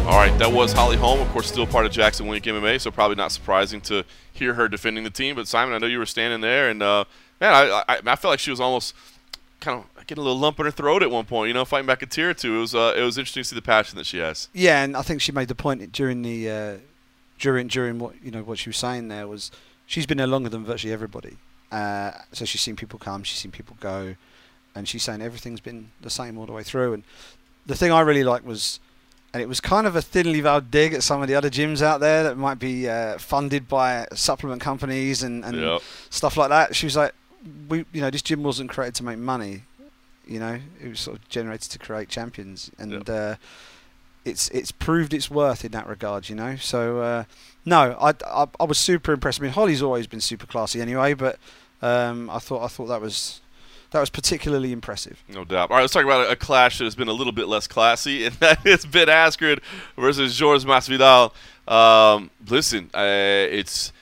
All right, that was Holly Holm, of course, still part of Jackson Wink MMA, so probably not surprising to hear her defending the team. But Simon, I know you were standing there, and uh, man, I, I, I felt like she was almost kind of getting a little lump in her throat at one point. You know, fighting back a tear or two. It was uh, it was interesting to see the passion that she has. Yeah, and I think she made the point during the uh, during during what you know what she was saying there was she's been there longer than virtually everybody. Uh, so she's seen people come, she's seen people go, and she's saying everything's been the same all the way through. And the thing I really liked was and it was kind of a thinly veiled dig at some of the other gyms out there that might be uh, funded by supplement companies and, and yep. stuff like that. She was like, "We, you know, this gym wasn't created to make money. You know, it was sort of generated to create champions, and yep. uh, it's it's proved its worth in that regard. You know, so uh, no, I, I, I was super impressed. I mean, Holly's always been super classy anyway, but um, I thought I thought that was that was particularly impressive. No doubt. All right, let's talk about a clash that has been a little bit less classy, and that is Ben Askren versus Jorge Masvidal. Um, listen, uh, it's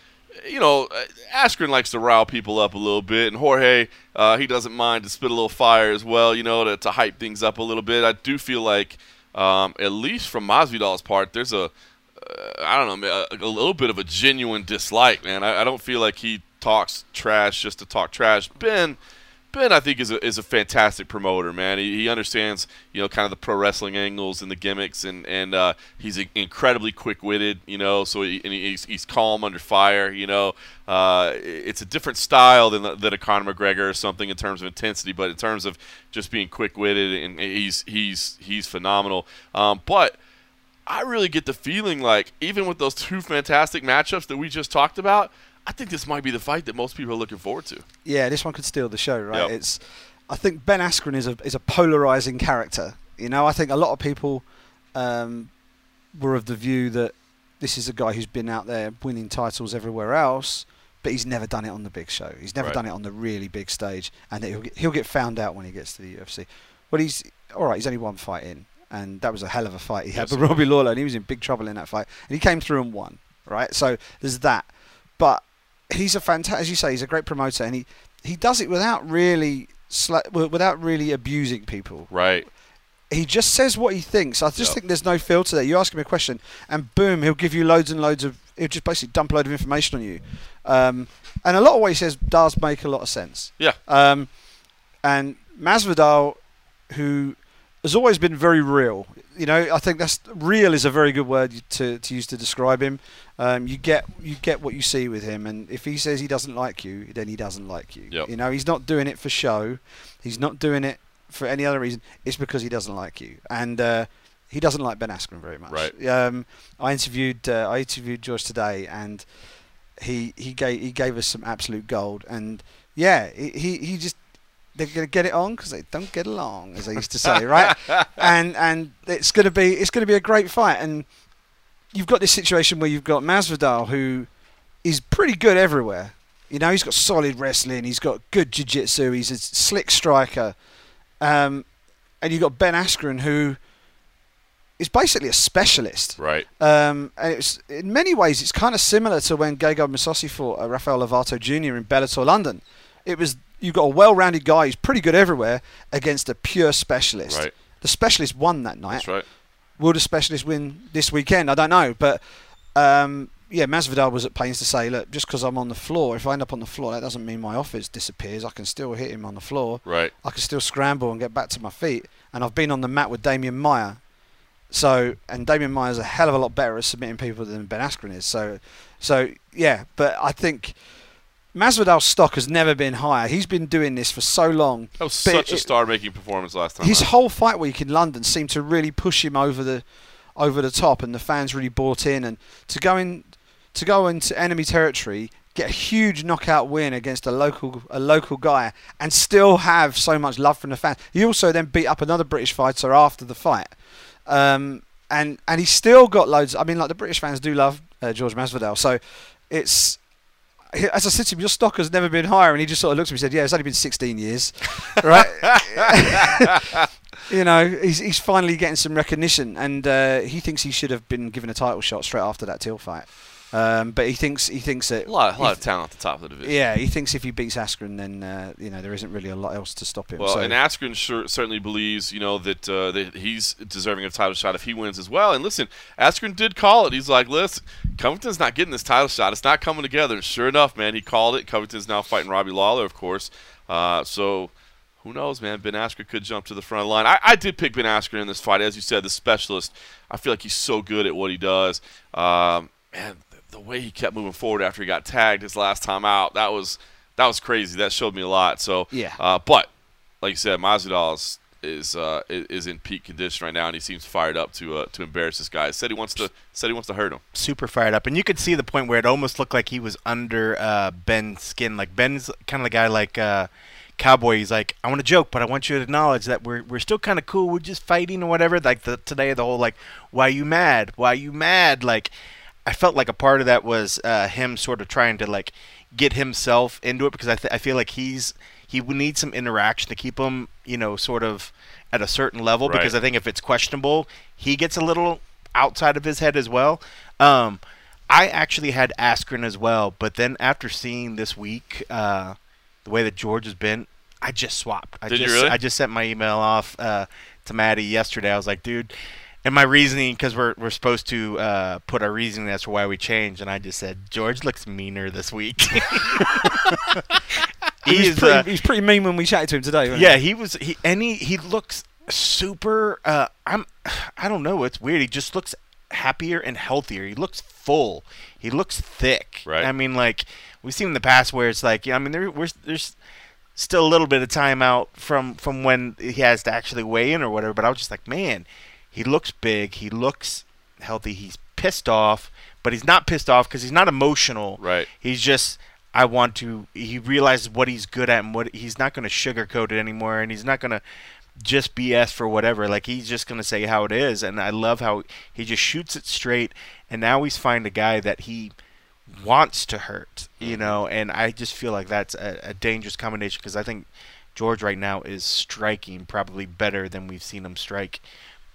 you know, Askren likes to rile people up a little bit, and Jorge, uh, he doesn't mind to spit a little fire as well, you know, to, to hype things up a little bit. I do feel like, um, at least from Masvidal's part, there's a, uh, I don't know, a, a, little bit of a genuine dislike, man. I, I don't feel like he talks trash just to talk trash. Ben Ben, I think, is a, is a fantastic promoter, man. He, he understands, you know, kind of the pro wrestling angles and the gimmicks, and and uh, he's incredibly quick witted, you know. So he, and he's, he's calm under fire, you know. Uh, it's a different style than than a Conor McGregor or something in terms of intensity, but in terms of just being quick witted, and he's he's he's phenomenal. Um, but I really get the feeling like even with those two fantastic matchups that we just talked about, I think this might be the fight that most people are looking forward to. Yeah, this one could steal the show, right? Yep. It's, I think Ben Askren is a is a polarizing character. You know, I think a lot of people um, were of the view that this is a guy who's been out there winning titles everywhere else, but he's never done it on the big show. He's never right. done it on the really big stage, and he'll get, he'll get found out when he gets to the UFC. Well, he's all right. He's only one fight in, and that was a hell of a fight he had with Robbie Lawler, and he was in big trouble in that fight, and he came through and won. Right, so there's that, but he's a fantastic, as you say, he's a great promoter, and he he does it without really without really abusing people. Right. He just says what he thinks. I just yep. think there's no filter there. You ask him a question, and boom, he'll give you loads and loads of. He'll just basically dump a load of information on you, um, and a lot of what he says does make a lot of sense. Yeah. Um, and Masvidal, who has always been very real. You know, I think that's real is a very good word to, to use to describe him. Um, you get you get what you see with him, and if he says he doesn't like you, then he doesn't like you. Yep. You know, he's not doing it for show. He's not doing it for any other reason. It's because he doesn't like you, and uh, he doesn't like Ben Askren very much. Right. Um, I interviewed uh, I interviewed George today, and he he gave he gave us some absolute gold, and yeah, he he, he just they're going to get it on because they don't get along, as I used to say, right? And and it's going to be it's going to be a great fight, and you've got this situation where you've got Masvidal who is pretty good everywhere. You know, he's got solid wrestling, he's got good jiu-jitsu, he's a slick striker, um, and you've got Ben Askren who is basically a specialist. Right. Um, and it's in many ways it's kind of similar to when Gegard Mousasi fought uh, Rafael Lovato Jr. in Bellator London. It was you've got a well-rounded guy who's pretty good everywhere against a pure specialist. Right. The specialist won that night. That's right. Will the specialist win this weekend? I don't know, but um, yeah, Masvidal was at pains to say, look, just because I'm on the floor, if I end up on the floor, that doesn't mean my offense disappears. I can still hit him on the floor. Right. I can still scramble and get back to my feet. And I've been on the mat with Demian Maia. So and Demian Maia's a hell of a lot better at submitting people than Ben Askren is. So so yeah, but I think Masvidal's stock has never been higher. He's been doing this for so long. That was But such a star-making performance last time. His out. whole fight week in London seemed to really push him over the over the top, and the fans really bought in. And to go in to go into enemy territory, get a huge knockout win against a local a local guy, and still have so much love from the fans. He also then beat up another British fighter after the fight, um, and and he still got loads. I mean, like the British fans do love uh, George Masvidal, so it's. As I said to him, your stock has never been higher, and he just sort of looked at me and said, "Yeah, it's only been 16 years, right?" you know, he's he's finally getting some recognition, and uh, he thinks he should have been given a title shot straight after that Till fight. Um, but he thinks he thinks that a lot, a lot of talent at the top of the division. yeah, he thinks if he beats Askren, then uh, you know there isn't really a lot else to stop him. Well, so, and Askren sure, certainly believes, you know, that uh, that he's deserving of a title shot if he wins as well. And listen, Askren did call it. He's like, listen, Covington's not getting this title shot. It's not coming together. And sure enough, man, he called it. Covington's now fighting Robbie Lawler, of course. Uh, so who knows, man? Ben Askren could jump to the front line. I, I did pick Ben Askren in this fight, as you said, the specialist. I feel like he's so good at what he does. Um, man, the, way he kept moving forward after he got tagged his last time out, that was that was crazy. That showed me a lot. So Yeah. uh, but like you said, Masvidal is is, uh, is is in peak condition right now, and he seems fired up to uh, to embarrass this guy. Said he wants to said he wants to hurt him. super fired up, and you could see the point where it almost looked like he was under uh, Ben's skin. Like Ben's kind of the guy like uh, Cowboy. He's like, I want to joke, but I want you to acknowledge that we're we're still kind of cool. We're just fighting or whatever. Like the today, the whole like, why you mad? Why you mad? Like, I felt like a part of that was uh, him sort of trying to like get himself into it because I th- I feel like he's he would need some interaction to keep him you know sort of at a certain level Right. because I think if it's questionable, he gets a little outside of his head as well. Um, I actually had Askren as well, but then after seeing this week uh, the way that George has been, I just swapped. I Did you just really? I just sent my email off uh, to Maddie yesterday. I was like, dude. And my reasoning, because we're, we're supposed to uh, put our reasoning as to why we changed, and I just said George looks meaner this week. he was is, pretty, uh, he was pretty mean when we chatted to him today. wasn't yeah, he was. He and he he looks super. Uh, I'm. I don't know. It's weird. He just looks happier and healthier. He looks full. He looks thick. Right. I mean, like we've seen in the past where it's like, yeah. I mean, there we're, there's still a little bit of time out from from when he has to actually weigh in or whatever. But I was just like, man, he looks big. He looks healthy. He's pissed off, but he's not pissed off because he's not emotional. Right. He's just I want to he realizes what he's good at and what he's not going to sugarcoat it anymore and he's not going to just BS for whatever. Like he's just going to say how it is and I love how he just shoots it straight and now he's find a guy that he wants to hurt, you mm-hmm. know, and I just feel like that's a, a dangerous combination because I think George right now is striking probably better than we've seen him strike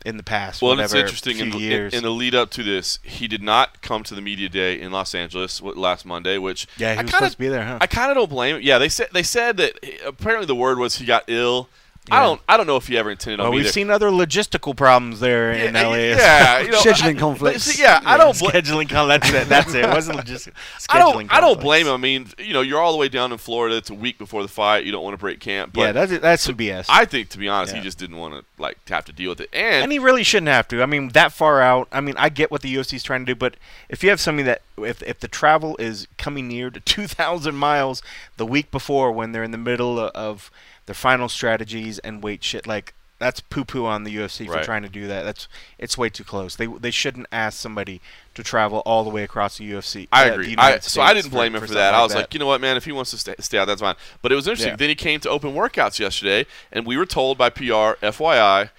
in the past. Well, and it's interesting in, in the lead up to this, he did not come to the media day in Los Angeles last Monday, which yeah, he I was kinda, supposed to be there, huh? I kind of don't blame him. Yeah, they said they said that apparently the word was he got ill I don't I don't know if he ever intended on Well, me we've there. seen other logistical problems there in LA. yeah, you know, Scheduling I- conflicts. see, Yeah, I don't. Bl- scheduling. con- That's it. That's it. It wasn't just. I don't. scheduling I don't blame him. I mean, you know, you're all the way down in Florida. It's a week before the fight. You don't want to break camp. But yeah, that's that's some BS. I think, to be honest, Yeah. he just didn't want to like have to deal with it. And, and he really shouldn't have to. I mean, that far out. I mean, I get what the UFC is trying to do, but if you have something that, if if the travel is coming near to 2,000 miles the week before, when they're in the middle of their final strategies and weight shit, like that's poo poo on the UFC for Right. trying to do that. That's it's way too close. They they shouldn't ask somebody to travel all the way across the UFC. I uh, agree. I, so I didn't blame him for, something that. I was that. like, you know what, man? If he wants to stay, stay out, that's fine. But it was interesting. Yeah. Then he came to open workouts yesterday, and we were told by PR, FYI,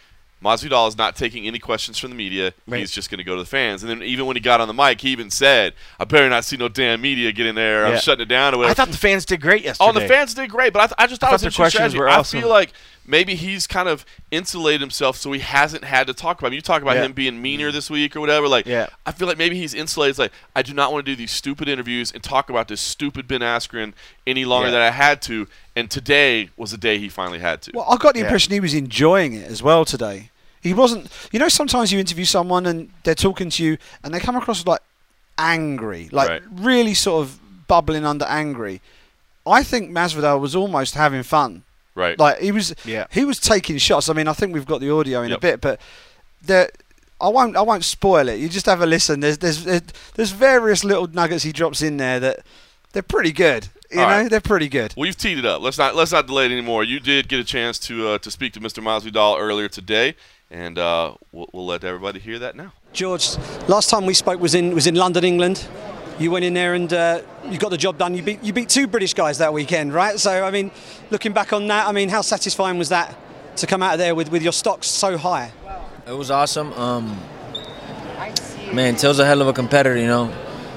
Masvidal is not taking any questions from the media. Right. He's just going to go to the fans. And then even when he got on the mic, he even said, "I better not see no damn media get in there. I'm Yeah. shutting it down." Or whatever. I thought the fans did great yesterday. Oh, the fans did great, but I, th- I just thought, I it was thought an their questions strategy. were I feel like maybe he's kind of insulated himself so he hasn't had to talk about. I mean, you talk about Yeah. him being meaner this week or whatever. Like, Yeah. I feel like maybe he's insulated. It's like I do not want to do these stupid interviews and talk about this stupid Ben Askren any longer Yeah. than I had to. And today was the day he finally had to. Well, I got the Yeah. impression he was enjoying it as well today. He wasn't. You know, sometimes you interview someone and they're talking to you and they come across like angry, like Right. really sort of bubbling under angry. I think Masvidal was almost having fun. right. Like he was. Yeah. He was taking shots. I mean, I think we've got the audio in Yep. a bit, but there. I won't. I won't spoil it. You just have a listen. There's there's there's various little nuggets he drops in there that they're pretty good. You All know, right. they're pretty good. Well, you've teed it up. Let's not let's not delay it anymore. You did get a chance to uh, to speak to Mr. Masvidal earlier today, and uh, we'll, we'll let everybody hear that now. George, last time we spoke was in was in London, England. You went in there and uh, you got the job done. You beat you beat two British guys that weekend, right? So I mean, looking back on that, I mean, how satisfying was that to come out of there with, with your stocks so high? It was awesome. Um, man, Till's a hell of a competitor, you know.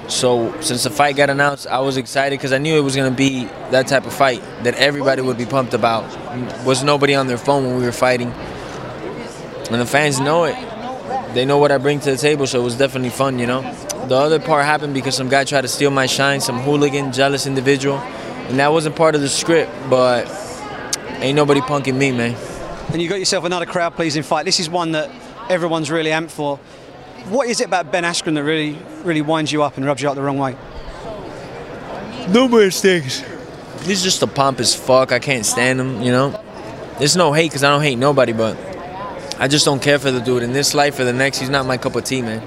So since the fight got announced, I was excited because I knew it was gonna be that type of fight that everybody would be pumped about. Was nobody on their phone when we were fighting, and the fans know it. They know what I bring to the table, so it was definitely fun, you know. The other part happened because some guy tried to steal my shine, some hooligan, jealous individual, and that wasn't part of the script. But ain't nobody punking me, man. And you got yourself another crowd pleasing fight. This is one that everyone's really amped for. What is it about Ben Askren that really really winds you up and rubs you up the wrong way? Numerous things. He's just a pompous fuck. I can't stand him, you know. There's no hate because I don't hate nobody, but I just don't care for the dude. In this life or the next, he's not my cup of tea, man.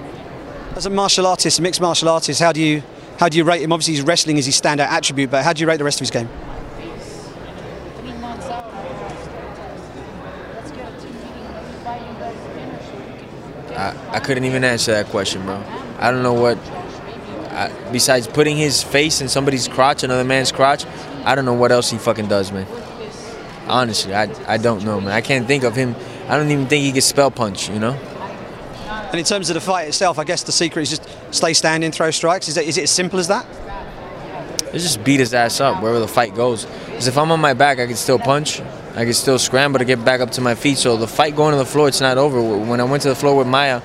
As a martial artist, a mixed martial artist, how do you how do you rate him? Obviously, his wrestling is his standout attribute, but how do you rate the rest of his game? I, I couldn't even answer that question, bro. I don't know what. I, besides putting his face in somebody's crotch, another man's crotch, I don't know what else he fucking does, man. Honestly, I, I don't know, man. I can't think of him. I don't even think he can spell punch, you know? And in terms of the fight itself, I guess the secret is just stay standing, throw strikes. Is, that, is it as simple as that? Let's just beat his ass up wherever the fight goes. Because if I'm on my back, I can still punch. I can still scramble to get back up to my feet. So the fight going to the floor, it's not over. When I went to the floor with Maia,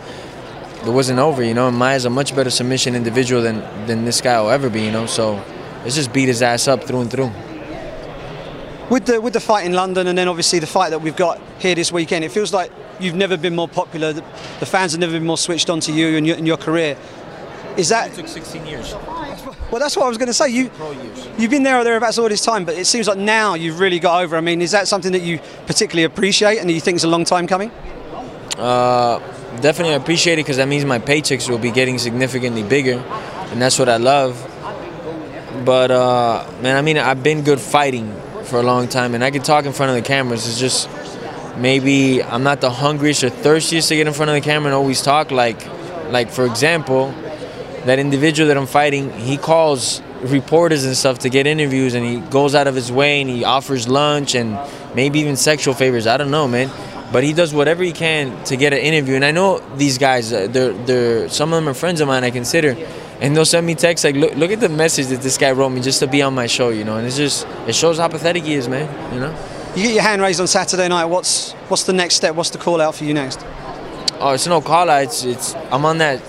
it wasn't over, you know. And Maia's a much better submission individual than, than this guy will ever be, you know. So let's just beat his ass up through and through. With the with the fight in London and then obviously the fight that we've got here this weekend, it feels like you've never been more popular. The, the fans have never been more switched on to you and your, and your career. Is that took 16 years. well? That's what I was going to say. You you've been there or thereabouts all this time, but it seems like now you've really got over. I mean, is that something that you particularly appreciate and you think is a long time coming? Uh, definitely appreciate it because that means my paychecks will be getting significantly bigger, and that's what I love. But uh, man, I mean, I've been good fighting for a long time, and I can talk in front of the cameras. It's just maybe I'm not the hungriest or thirstiest to get in front of the camera and always talk. Like, like for example, that individual that I'm fighting, he calls reporters and stuff to get interviews, and he goes out of his way and he offers lunch and maybe even sexual favors. I don't know, man. But he does whatever he can to get an interview. And I know these guys, uh, they're, they're, some of them are friends of mine, I consider. And they'll send me texts like, look, look at the message that this guy wrote me just to be on my show, you know. And it's just, it shows how pathetic he is, man, you know. You get your hand raised on Saturday night. What's what's the next step? What's the call out for you next? Oh, it's no call out. It's, it's I'm on that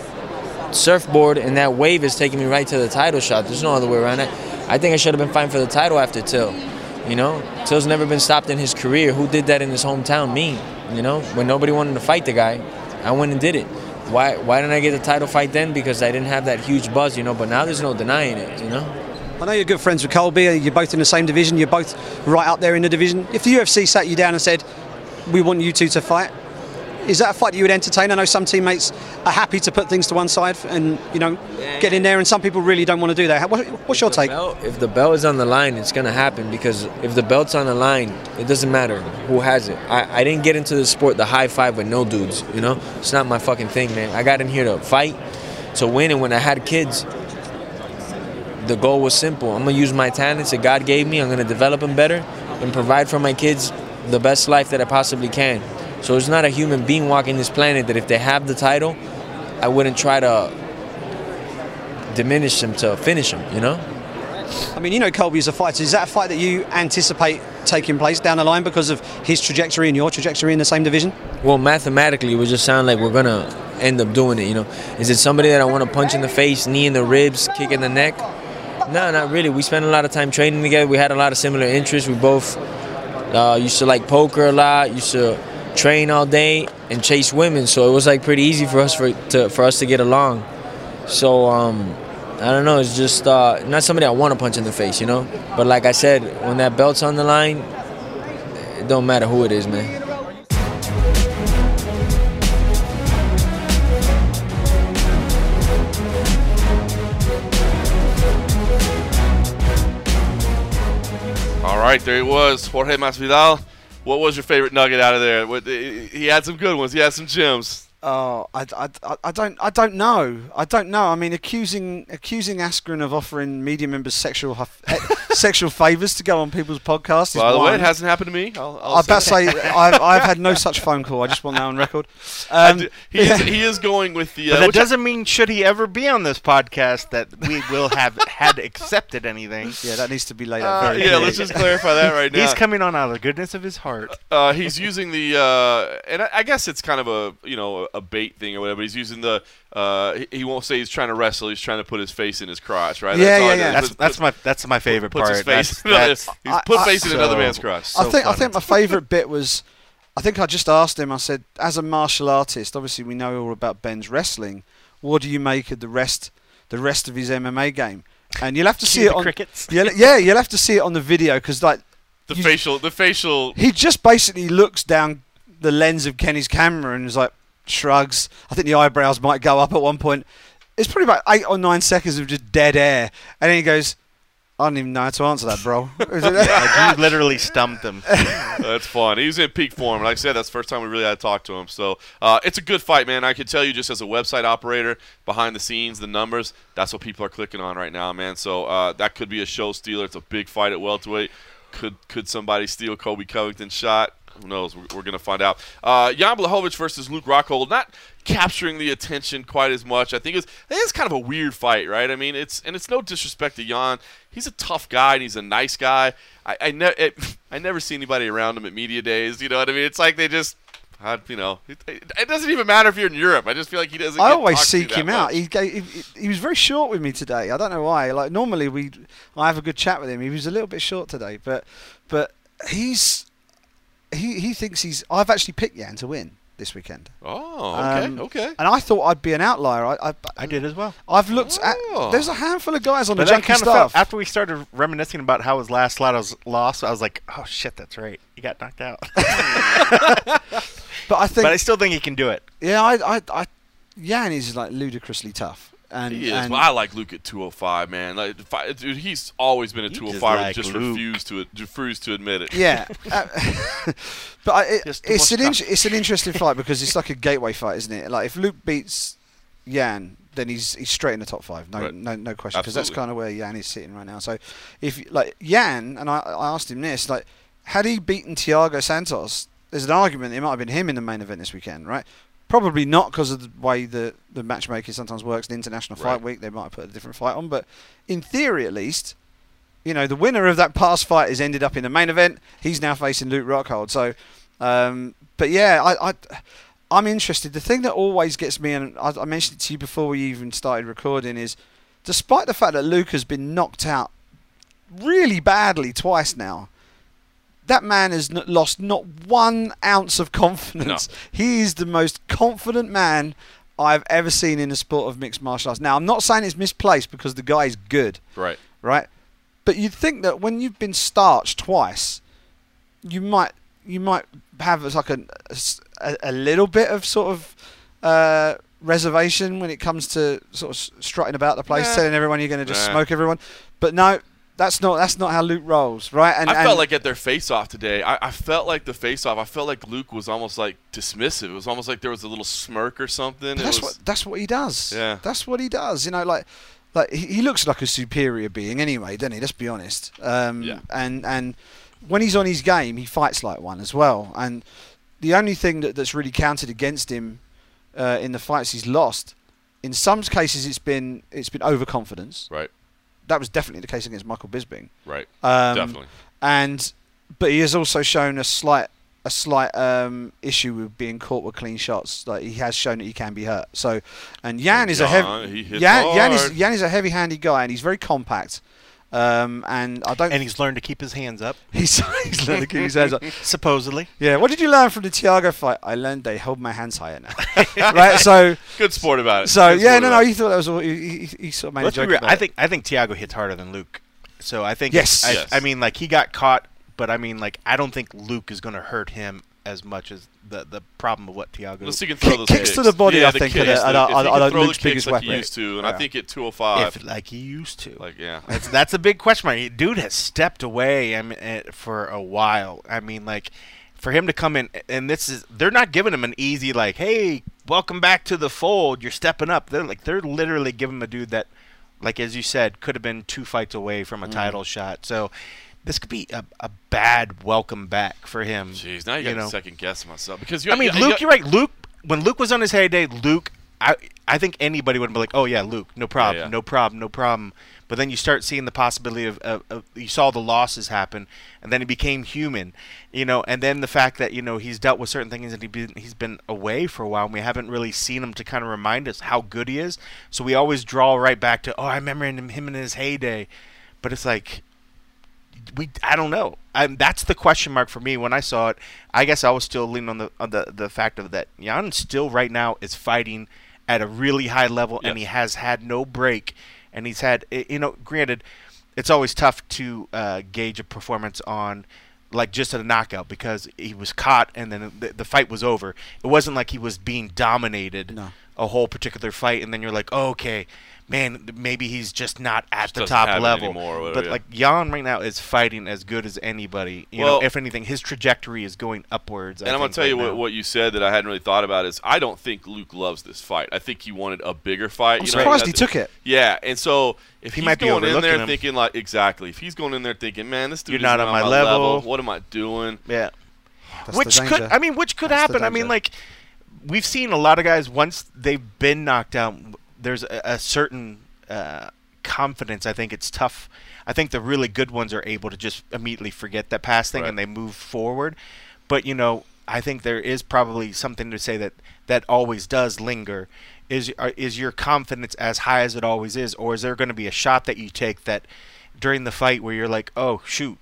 surfboard, and that wave is taking me right to the title shot. There's no other way around it. I think I should have been fighting for the title after Till, You know, Till's never been stopped in his career. Who did that in his hometown? Me. You know, when nobody wanted to fight the guy, I went and did it. Why? Why didn't I get the title fight then? Because I didn't have that huge buzz. You know, but now there's no denying it. You know. I know you're good friends with Colby. You're both in the same division. You're both right up there in the division. If the UFC sat you down and said, "We want you two to fight," is that a fight that you would entertain? I know some teammates are happy to put things to one side and you know get in there, and some people really don't want to do that. What, what's your If the take? belt- if the belt is on the line, it's gonna happen because if the belt's on the line, it doesn't matter who has it. I, I didn't get into the sport the high five with no dudes. You know, it's not my fucking thing, man. I got in here to fight, to win, and when I had kids, the goal was simple. I'm gonna use my talents that God gave me. I'm gonna develop them better and provide for my kids the best life that I possibly can. So it's not a human being walking this planet that if they have the title, I wouldn't try to diminish them to finish them. You know. I mean, you know Colby's a fighter. Is that a fight that you anticipate taking place down the line because of his trajectory and your trajectory in the same division? Well, mathematically, it would just sound like we're gonna end up doing it. You know, is it somebody that I want to punch in the face, knee in the ribs, kick in the neck? No, not really. We spent a lot of time training together. We had a lot of similar interests. We both uh, used to like poker a lot. Used to train all day and chase women. So it was like pretty easy for us for to, for us to get along. So um, I don't know. It's just uh, not somebody I want to punch in the face. You know. But like I said, when that belt's on the line, it don't matter who it is, man. All right, there he was, Jorge Masvidal. What was your favorite nugget out of there? What, he had some good ones. He had some gems. Oh, I, I, I- I don't I don't know. I don't know. I mean, accusing accusing Askren of offering media members sexual eh, sexual favors to go on people's podcasts. By is the way, it hasn't happened to me. I'll, I'll I say. say I've, I've had no such phone call. I just want that on record. Um, do- he, is, he is going with the. But Uh, that doesn't mean should he ever be on this podcast that we will have had accepted anything. yeah, that needs to be laid out uh, very yeah, clearly. let's just clarify that right now. He's coming on out of the goodness of his heart. uh, he's using the, uh, and I, I guess it's kind of a you know a bait thing or whatever. But he's using the. Uh, he, he won't say he's trying to wrestle. He's trying to put his face in his crotch, right? Yeah, all yeah, yeah. That's Put- that's my that's my favorite puts part. his face. That's, that's he's put I- face in so- another man's crotch. I so think I think my favourite bit was, I think I just asked him. I said, as a martial artist, obviously we know all about Ben's wrestling. What do you make of the rest, the rest of his MMA game? And you'll have to see it on. crickets. You'll, yeah, you'll have to see it on the video because like The you- facial, the facial. he just basically looks down the lens of Kenny's camera and is like shrugs. I think the eyebrows might go up at one point. It's probably about eight or nine seconds of just dead air, and then he goes, "I don't even know how to answer that, bro." Like, you literally stumped him. That's fun. He's in peak form. Like I said, that's the first time we really had to talk to him. So uh, it's a good fight, man. I can tell you just as a website operator, behind the scenes, the numbers, that's what people are clicking on right now, man. So uh, that could be a show stealer. It's a big fight at welterweight. Could could somebody steal Colby Covington's shot? Who knows? We're, we're going to find out. Uh, Jan Blachowicz versus Luke Rockhold, not capturing the attention quite as much. I think it's it's kind of a weird fight, right? I mean, it's and it's no disrespect to Jan. He's a tough guy and he's a nice guy. I I, ne- I never see anybody around him at media days. You know what I mean? It's like they just. I, you know, it, it doesn't even matter if you're in Europe. I just feel like he doesn't. I always seek him out. He, he he was very short with me today. I don't know why. Like normally we, I have a good chat with him. He was a little bit short today, but but he's he he thinks he's. I've actually picked Yan to win this weekend, Oh, okay, Um, okay. and I thought I'd be an outlier. I, I I did as well. I've looked Oh. at. There's a handful of guys on But the that junkie kind of felt after we started reminiscing about how his last slot was lost. I was like, oh shit, that's right. He got knocked out. but I think, but I still think he can do it. yeah, I, I, I, Jan is like ludicrously tough, and, He is. and Well, I like Luke at 205, man. Like, I- dude, he's always been at You just 205. like just Luke. refused to refused to admit it. Yeah, uh, but I, it, it's an in, it's an interesting fight because it's like a gateway fight, isn't it? Like if Luke beats Yan, then he's he's straight in the top five, no Right. no no question, because that's kind of where Yan is sitting right now. So if like Yan, and I, I asked him this, like had he beaten Thiago Santos, there's an argument it might have been him in the main event this weekend, right? Probably not because of the way the, the matchmaking sometimes works in International Fight Right. Week. They might have put a different fight on, but in theory, at least, you know, the winner of that past fight has ended up in the main event. He's now facing Luke Rockhold. So, um, but yeah, I, I, I'm interested. The thing that always gets me, and I, I mentioned it to you before we even started recording, is despite the fact that Luke has been knocked out really badly twice now, that man has n- lost not one ounce of confidence. He is the most confident man I've ever seen in the sport of mixed martial arts. Now, I'm not saying it's misplaced because the guy is good, Right. right? But you'd think that when you've been starched twice, you might you might have like a, a, a little bit of sort of uh, reservation when it comes to sort of strutting about the place, Nah. telling everyone you're going to just Nah. smoke everyone. But no, that's not that's not how Luke rolls, right? And I and felt like at their face-off today, I, I felt like the face-off. I felt like Luke was almost like dismissive. It was almost like there was a little smirk or something. That's was, what that's what he does. Yeah. that's what he does. You know, like like he, he looks like a superior being anyway, doesn't he? Let's be honest. Um, Yeah. And and when he's on his game, he fights like one as well. And the only thing that, that's really counted against him uh, in the fights he's lost, in some cases, it's been it's been overconfidence. right, That was definitely the case against Michael Bisping. right, Um, definitely. and but he has also shown a slight a slight um, issue with being caught with clean shots. Like he has shown that he can be hurt. So, and Yan is a heavy Yan, Yan is. Yan is a heavy-handed guy, and he's very compact. Um, and I don't. And he's learned to keep his hands up, he's he's learned to keep his hands up. supposedly. Yeah. What did you learn from the Thiago fight? I learned they hold my hands higher now. right. So Good sport about it. so Good yeah. No, no. it. He thought that was all. He, he, he sort of made Let's a be joke real. about I it. think I think Thiago hits harder than Luke. So I think Yes. I, Yes. I mean, like he got caught, but I mean, like I don't think Luke is going to hurt him as much as the the problem of what Thiago. Unless he can throw those kicks kicks to the body, yeah, I the think, kicks, are the- the- are the- are can the throw Luke's biggest like he weapon. used to, and Yeah. I think at 205, if like he used to. like yeah, That's that's a big question mark. Dude has stepped away. I mean, eh, for a while. I mean, like for him to come in, and this is they're not giving him an easy like, hey, welcome back to the fold. You're stepping up. They're like they're literally giving him a dude that, like as you said, could have been two fights away from a Mm. title shot. So. This could be a, a bad welcome back for him. jeez, now you, you got to second guess myself because you. I mean, you, Luke, you, you're right. Luke, when Luke was on his heyday, Luke, I, I think anybody would be like, oh yeah, Luke, no problem, yeah. no problem, no problem. But then you start seeing the possibility of, of, of, you saw the losses happen, and then he became human, you know. And then the fact that you know he's dealt with certain things and he been, he's been away for a while, and we haven't really seen him to kind of remind us how good he is. So we always draw right back to, oh, I remember him, him in his heyday, but it's like we I don't know. I, that's the question mark for me when I saw it. I guess I was still leaning on the on the the fact of that Jan still right now is fighting at a really high level and he has had no break and he's had you know granted it's always tough to uh, gauge a performance on like just at a knockout because he was caught and then the, the fight was over. It wasn't like he was being dominated No. a whole particular fight and then you're like, oh, okay, man, maybe he's just not at Just the top level. anymore whatever, but yeah. like Jan right now is fighting as good as anybody. You Well- know, if anything, his trajectory is going upwards. And I'm gonna think, tell you what, what you said that I hadn't really thought about is I don't think Luke loves this fight. I think he wanted a bigger fight. I'm you know, he took it. Yeah, and so if He he's might be going in there him. thinking like exactly, if he's going in there thinking, man, this dude You're is not on my level." What am I doing? Yeah. That's which could. I mean, which could That's happen. I mean, like we've seen a lot of guys once they've been knocked out. There's a, a certain uh, confidence. I think it's tough. I think the really good ones are able to just immediately forget that past thing Right. and they move forward. But you know, I think there is probably something to say that that always does linger. Is is your confidence as high as it always is, or is there going to be a shot that you take that during the fight where you're like, oh shoot,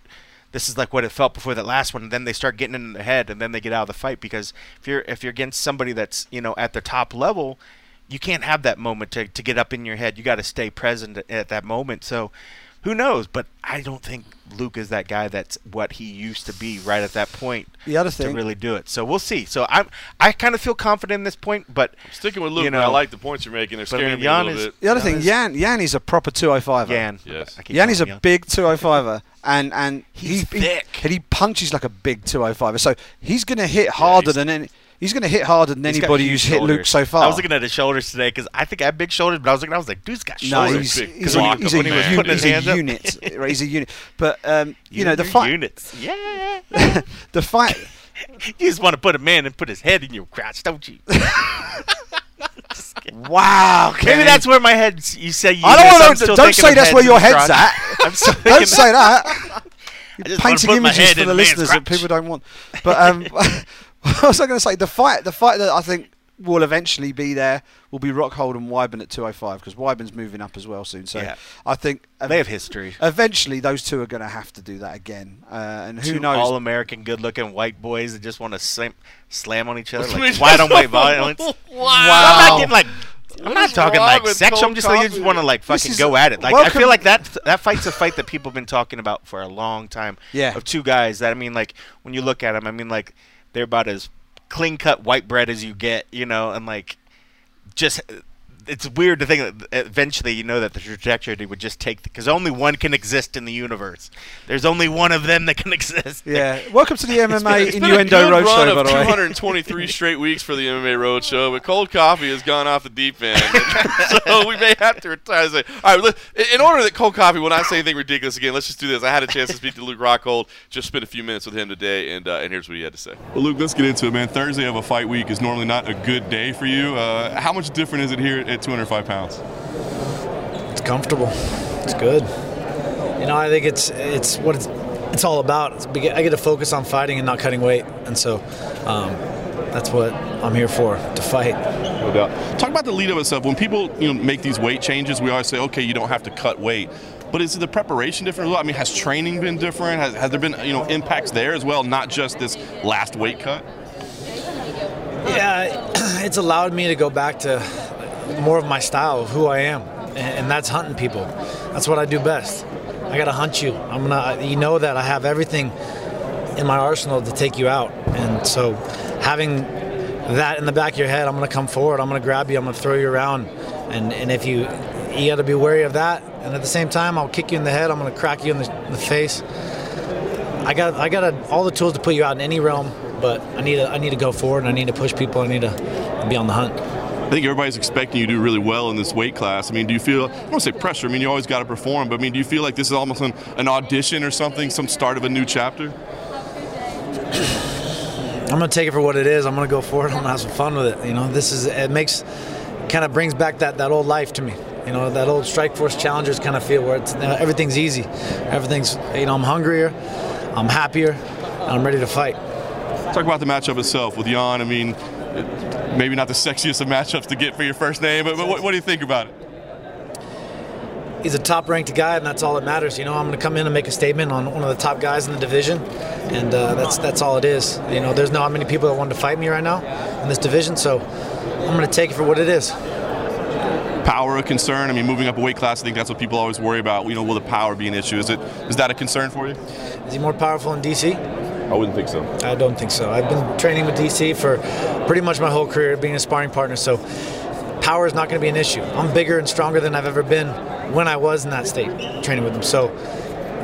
this is like what it felt before that last one. And then they start getting in the head, and then they get out of the fight because if you're if you're against somebody that's you know at the top level, you can't have that moment to to get up in your head. You got to stay present at that moment. So. Who knows? But I don't think Luke is that guy. That's what he used to be right at that point The other to really do it. So we'll see. So I'm I kind of feel confident in this point, but Sticking with Luke, You man, I like the points you're making. They're but I scaring mean, me a little is- bit. the other Jan thing, is- Yan Yan is a proper 205er. Yan, Yes. I keep Yan is a calling big 205er, and and He's he, thick. He, and he punches like a big 205er. So he's going to hit harder he's- than any. He's going to hit harder than He's anybody who's hit Luke so far. I was looking at his shoulders today because I think I have big shoulders, but I was looking, I was like, dude's got no, shoulders. he's, big he's, block a, he's, a, a man. Putting his he's a hands up. unit. right, he's a unit. But um, you know the fight. units. Yeah. The fight. you just want to put a man and put his head in your crotch, don't you? wow. Maybe that's where my head. You say you. I don't want to. still Don't say that's where your head's crotch. at. Don't say that. I just wanna Painting images for the listeners that people don't want. But um, what was I going to say? The fight. The fight that I think will eventually be there will be Rockhold and Weidman at 205 because Weidman's moving up as well soon. So Yeah. I think They have history. eventually those two are going to have to do that again. Uh, and who Two knows? all-American, good-looking white boys that just want to slam, slam on each other What do you like white on white violence. wow. I'm not getting like. I'm not talking like sexual. I'm just like you just want to like fucking go at it. Like I feel like that that fight's a fight that people have been talking about for a long time. Yeah. Of two guys that I mean, like when you look at them, I mean, like they're about as clean cut white bread as you get, you know, and like just. It's weird to think that eventually you know that the trajectory would just take because only one can exist in the universe. There's only one of them that can exist. yeah. Welcome to the MMA It's been a Innuendo good run Roadshow, by of the way. 223 straight weeks for the MMA Roadshow, but cold coffee has gone off the deep end, so we may have to retire. All right, let- in order that cold coffee will not say anything ridiculous again, let's just do this. I had a chance to speak to Luke Rockhold, just spent a few minutes with him today, and uh, and here's what he had to say. Well, Luke, let's get into it, man. Thursday of a fight week is normally not a good day for you. Uh, how much different is it here at 205 pounds? It's comfortable. It's good. You know, I think it's it's what it's it's all about. It's, I get to focus on fighting and not cutting weight, and so um, that's what I'm here for to fight. No doubt. Talk about the lead up itself. When people you know make these weight changes, we always say, okay, you don't have to cut weight. But is the preparation different? I mean, has training been different? Has, has there been you know impacts there as well, not just this last weight cut? Yeah, it's allowed me to go back to more of my style of who I am, and, and that's hunting people. That's what I do best. I gotta hunt you. I'm gonna. You know that I have everything in my arsenal to take you out, and so having that in the back of your head, I'm gonna come forward. I'm gonna grab you. I'm gonna throw you around, and and if you you got to be wary of that. And at the same time, I'll kick you in the head. I'm gonna crack you in the, in the face. I got I got a, all the tools to put you out in any realm, but I need to I need to go forward and I need to push people. I need to be on the hunt. I think everybody's expecting you to do really well in this weight class. I mean, do you feel, I don't want to say pressure, I mean, you always got to perform, but I mean, do you feel like this is almost an, an audition or something, some start of a new chapter? I'm gonna take it for what it is. I'm gonna go for it. I'm gonna have some fun with it. You know, this is it makes kind of brings back that that old life to me. You know, that old Strikeforce Challengers kind of feel where it's, everything's easy. Everything's you know I'm hungrier, I'm happier, and I'm ready to fight. Talk about the matchup itself with Jan. I mean, maybe not the sexiest of matchups to get for your first name, but, but what, what do you think about it? he's a top ranked guy, and that's all that matters. You know, I'm going to come in and make a statement on one of the top guys in the division, and uh, that's that's all it is. You know, there's not many people that want to fight me right now in this division, so I'm going to take it for what it is. Power a concern? I mean, moving up a weight class, I think that's what people always worry about. You know, will the power be an issue? Is it is that a concern for you? Is he more powerful in DC? I wouldn't think so. I don't think so. I've been training with DC for pretty much my whole career, being a sparring partner, so power is not going to be an issue. I'm bigger and stronger than I've ever been when I was in that state training with him. So,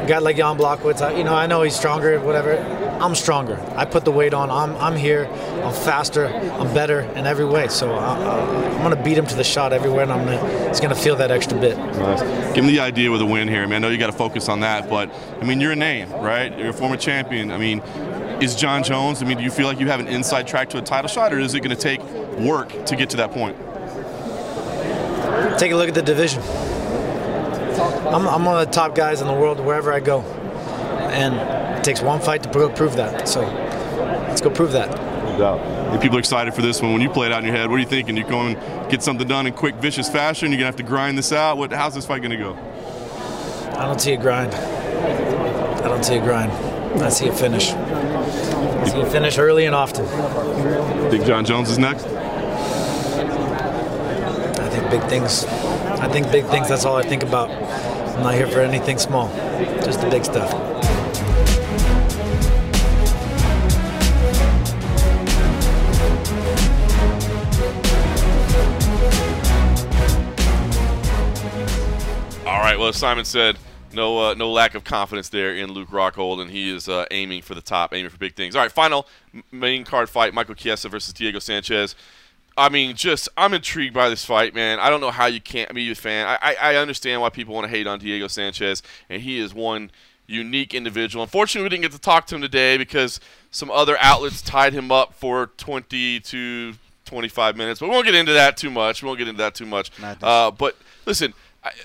a guy like Jan Blachowicz, I, you know, I know he's stronger, whatever. I'm stronger. I put the weight on. I'm, I'm here. I'm faster. I'm better in every way. So I, I, I'm going to beat him to the shot everywhere, and I'm gonna, he's going to feel that extra bit. Nice. Give him the idea with a win here. I mean, I know you got to focus on that, but I mean, you're a name, right? You're a former champion. I mean, is Jon Jones? I mean, do you feel like you have an inside track to a title shot, or is it going to take work to get to that point? Take a look at the division. I'm, I'm one of the top guys in the world wherever I go. And it takes one fight to pro- prove that. So let's go prove that. No doubt. People are excited for this one. When you play it out in your head, what are you thinking? You're going to get something done in quick, vicious fashion? You're going to have to grind this out? What, how's this fight going to go? I don't see a grind. I don't see a grind. I see a finish. I see a finish early and often. Think Jon Jones is next? I think big things. I think big things. That's all I think about. I'm not here for anything small, just the big stuff. All right. Well, as Simon said, no uh, no lack of confidence there in Luke Rockhold, and he is uh, aiming for the top, aiming for big things. All right, final main card fight: Michael Chiesa versus Diego Sanchez. I mean, just I'm intrigued by this fight, man. I don't know how you can't be a fan. I, I, I understand why people want to hate on Diego Sanchez, and he is one unique individual. Unfortunately, we didn't get to talk to him today because some other outlets tied him up for 20 to 25 minutes. But we won't get into that too much. We won't get into that too much. Uh, but listen,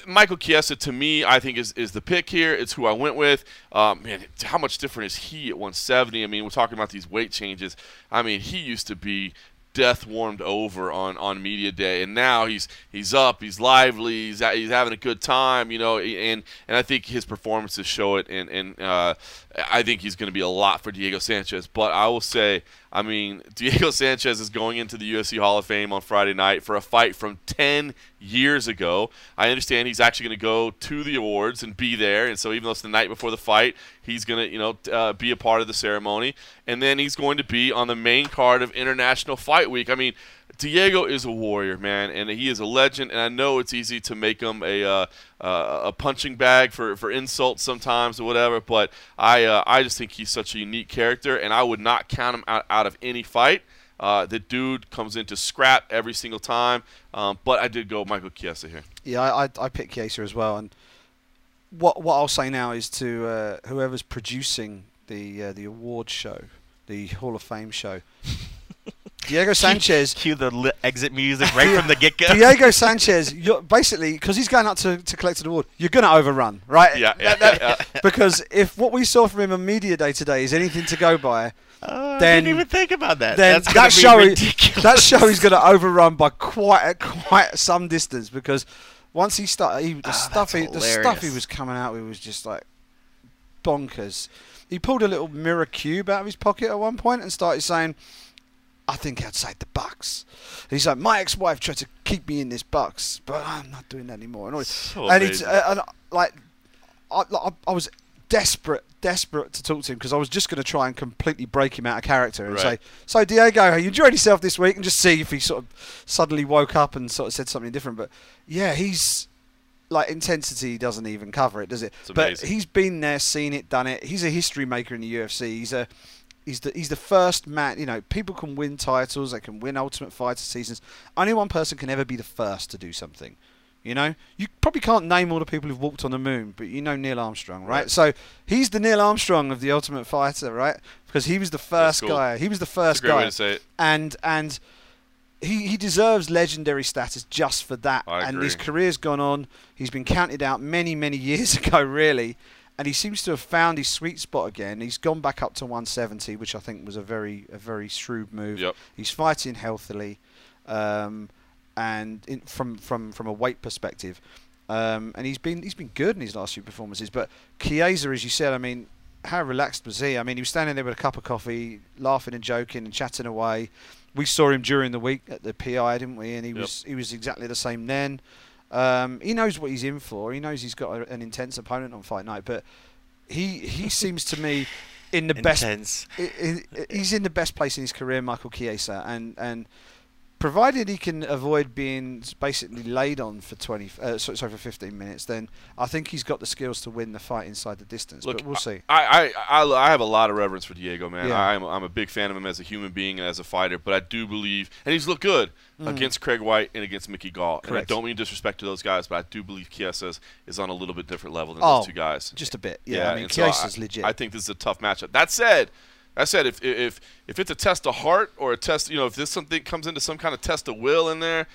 Michael Chiesa to me, I think is is the pick here. It's who I went with. Um, man, how much different is he at 170? I mean, we're talking about these weight changes. I mean, he used to be death warmed over on, on media day, and now he's he's up, he's lively, he's he's having a good time, you know, and and I think his performances show it, and and uh, I think he's going to be a lot for Diego Sanchez. But I will say, I mean, Diego Sanchez is going into the UFC Hall of Fame on Friday night for a fight from 10 years ago. I understand he's actually going to go to the awards and be there, and so even though it's the night before the fight, he's going to, you know, uh, be a part of the ceremony, and then he's going to be on the main card of International Fight Week. I mean, Diego is a warrior, man, and he is a legend. And I know it's easy to make him a uh, uh, a punching bag for, for insults sometimes or whatever. But I uh, I just think he's such a unique character, and I would not count him out, out of any fight. Uh, the dude comes into scrap every single time. Um, but I did go Michael Chiesa here. Yeah, I, I, I picked Chiesa as well. And what what I'll say now is to uh, whoever's producing the uh, the awards show, the Hall of Fame show. Diego Sanchez. Cue the li- exit music right from the get go. Diego Sanchez, you're basically because he's going up to, to collect an award, you're going to overrun, right? Yeah, yeah, That- that- yeah, Because if what we saw from him on media day today is anything to go by, Oh, I didn't even think about that. then That's that be show ridiculous. that show is going to overrun by quite quite some distance because once he started, he, the Ah, stuff he, the stuff he was coming out with was just like bonkers. He pulled a little mirror cube out of his pocket at one point and started saying, "I think outside the box." He's like, "My ex-wife tried to keep me in this box, but I'm not doing that anymore." And, all So and it's uh, and like I, I, I was desperate, desperate to talk to him because I was just going to try and completely break him out of character and Right. say, "So Diego, you enjoyed yourself this week?" and just see if he sort of suddenly woke up and sort of said something different. But yeah, he's like intensity doesn't even cover it, does it? It's but amazing. he's been there, seen it, done it. He's a history maker in the UFC. He's a He's the he's the first man. You know, people can win titles. They can win Ultimate Fighter seasons. Only one person can ever be the first to do something. You know, you probably can't name all the people who've walked on the moon, but you know Neil Armstrong, right? Right. So he's the Neil Armstrong of the Ultimate Fighter, right? Because he was the first cool. guy. He was the first guy, way to say it. and and he he deserves legendary status just for that. I and his career's gone on. He's been counted out many many years ago, really, and he seems to have found his sweet spot again. He's gone back up to 170, which I think was a very a very shrewd move. Yep. He's fighting healthily, um, and in, from from from a weight perspective, um, and he's been he's been good in his last few performances. But Chiesa, as you said, I mean, how relaxed was he? I mean, he was standing there with a cup of coffee, laughing and joking and chatting away. We saw him during the week at the PI, didn't we? And he Yep. was he was exactly the same then. Um, he knows what he's in for. He knows he's got a, an intense opponent on fight night, but he he seems to me in the best Intense. I- he's in the best place in his career, Michael Chiesa, and and provided he can avoid being basically laid on for twenty, uh, so- sorry, for fifteen minutes, then I think he's got the skills to win the fight inside the distance. Look, but we'll see. I, I, I, I have a lot of reverence for Diego, man. Yeah. I'm, I'm a big fan of him as a human being and as a fighter, but I do believe, and he's looked good Mm. against Craig White and against Mickey Gall. And I don't mean disrespect to those guys, but I do believe Chiesa is, on a little bit different level than Oh, those two guys. Just a bit, yeah. I mean, and so legit. I think this is a tough matchup. That said, that said, if if if it's a test of heart or a test, you know, if this something comes into some kind of test of will in there,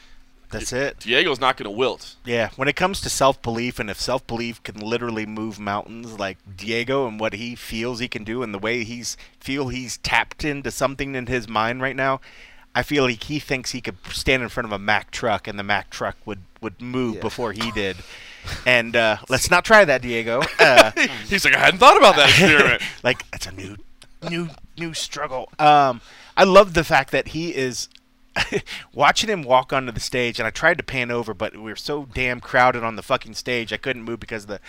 That's it. Diego's not going to wilt. Yeah, when it comes to self belief, and if self belief can literally move mountains, like Diego and what he feels he can do, and the way he's feel he's tapped into something in his mind right now, I feel like he thinks he could stand in front of a Mack truck, and the Mack truck would would move Yeah. before he did. And uh, let's not try that, Diego. Uh, He's like, I hadn't thought about that experiment. like it's a new new new struggle um i love the fact that he is watching him walk onto the stage and i tried to pan over but we were so damn crowded on the fucking stage i couldn't move because of the